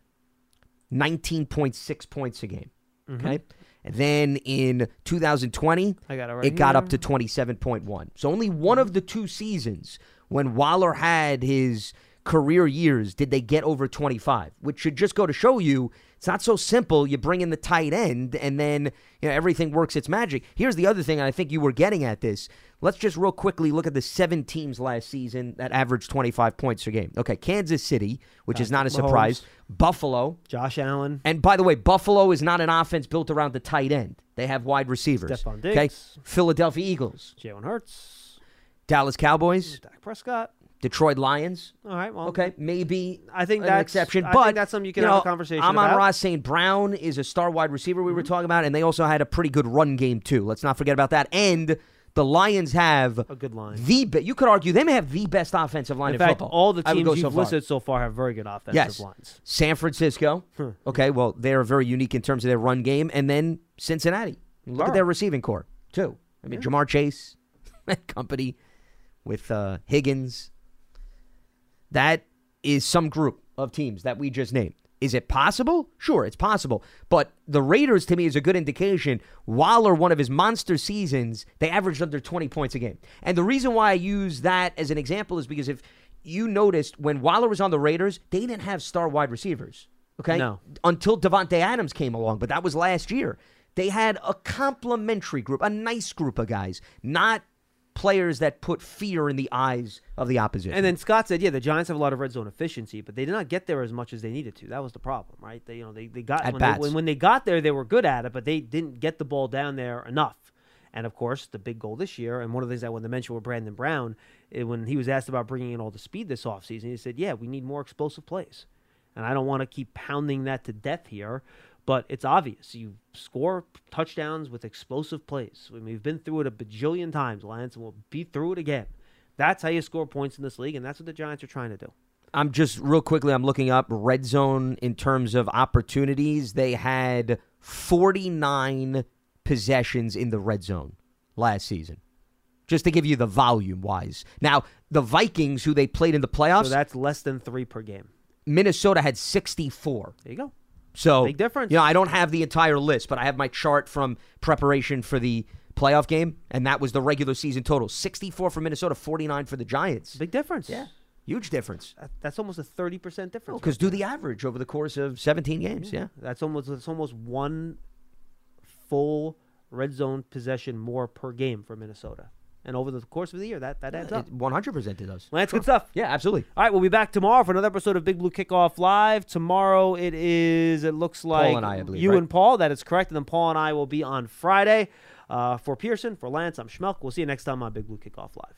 Speaker 6: 19.6 points a game.
Speaker 5: Mhm.
Speaker 6: Okay. And then in 2020,
Speaker 5: I got it right
Speaker 6: it got up to 27.1. So only one of the two seasons when Waller had his career years did they get over 25, which should just go to show you it's not so simple. You bring in the tight end and then you know everything works its magic. Here's the other thing, and I think you were getting at this. Let's just real quickly look at the seven teams last season that averaged 25 points per game. Okay, Kansas City, which is not a
Speaker 5: Patrick
Speaker 6: surprise. Buffalo,
Speaker 5: Josh Allen.
Speaker 6: and by the way, Buffalo is not an offense built around the tight end. They have wide receivers.
Speaker 5: Stefon
Speaker 6: Okay,
Speaker 5: Diggs.
Speaker 6: Philadelphia Eagles,
Speaker 5: Jalen Hurts.
Speaker 6: Dallas Cowboys,
Speaker 5: Dak Prescott.
Speaker 6: Detroit Lions.
Speaker 5: All right. Well,
Speaker 6: Okay, maybe
Speaker 5: I think
Speaker 6: an
Speaker 5: that's
Speaker 6: exception,
Speaker 5: I
Speaker 6: but
Speaker 5: think that's something you can
Speaker 6: know,
Speaker 5: have a conversation
Speaker 6: Amon
Speaker 5: about.
Speaker 6: Ross St. Brown is a star wide receiver we were talking about, and they also had a pretty good run game too. Let's not forget about that. And the Lions have
Speaker 5: a good line.
Speaker 6: The be- you could argue they may have the best offensive line
Speaker 5: In
Speaker 6: in,
Speaker 5: fact,
Speaker 6: football.
Speaker 5: all the teams you've
Speaker 6: so
Speaker 5: listed so far have very good offensive
Speaker 6: yes.
Speaker 5: lines.
Speaker 6: San Francisco. Okay, well, they're very unique in terms of their run game. And then Cincinnati. Look
Speaker 5: Are.
Speaker 6: at their receiving corps, too. I mean,
Speaker 5: Yeah.
Speaker 6: Ja'Marr Chase company with uh, Higgins. That is some group of teams that we just named. Is it possible? Sure, it's possible. But the Raiders, to me, is a good indication. Waller, one of his monster seasons, they averaged under 20 points a game. And the reason why I use that as an example is because if you noticed when Waller was on the Raiders, they didn't have star wide receivers. Okay?
Speaker 5: No.
Speaker 6: Until Davante Adams came along, but that was last year. They had a complementary group, a nice group of guys, not players that put fear in the eyes of the opposition.
Speaker 5: And then Scott said, yeah, the Giants have a lot of red zone efficiency, but they did not get there as much as they needed to. That was the problem, right? They, you know, they, they got when they, when, when they got there, they were good at it, but they didn't get the ball down there enough. And of course, the big goal this year, and one of the things I wanted to mention with Brandon Brown, eh, when he was asked about bringing in all the speed this offseason, he said, yeah, we need more explosive plays. And I don't want to keep pounding that to death here, but it's obvious. You score touchdowns with explosive plays. I mean, we've been through it a bajillion times, Lance, and we'll be through it again. That's how you score points in this league, and that's what the Giants are trying to do.
Speaker 6: I'm just real quickly. I'm looking up red zone in terms of opportunities. They had 49 possessions in the red zone last season, just to give you the volume wise. Now the Vikings, who they played in the playoffs,
Speaker 5: So that's less than three per game.
Speaker 6: Minnesota had 64.
Speaker 5: There you go.
Speaker 6: So
Speaker 5: Big difference.
Speaker 6: You know, I don't have the entire list, but I have my chart from preparation for the playoff game, and that was the regular season total: 64 for Minnesota, 49 for the Giants.
Speaker 5: Big difference.
Speaker 6: Yeah, huge difference.
Speaker 5: That's almost a thirty percent difference.
Speaker 6: Oh, because do the average over the course of 17 games. Yeah.
Speaker 5: That's almost that's almost one full red zone possession more per game for Minnesota. And over the course of the year, that, that adds up.
Speaker 6: One hundred percent it does.
Speaker 5: Lance, good stuff.
Speaker 6: Yeah, absolutely.
Speaker 5: All right, we'll be back tomorrow for another episode of Big Blue Kickoff Live. Tomorrow it is, it looks like
Speaker 6: and I, I believe,
Speaker 5: you
Speaker 6: right?
Speaker 5: and Paul. That is correct. And then Paul and I will be on Friday. Uh, for Pearson, for Lance, I'm Schmeelk. We'll see you next time on Big Blue Kickoff Live.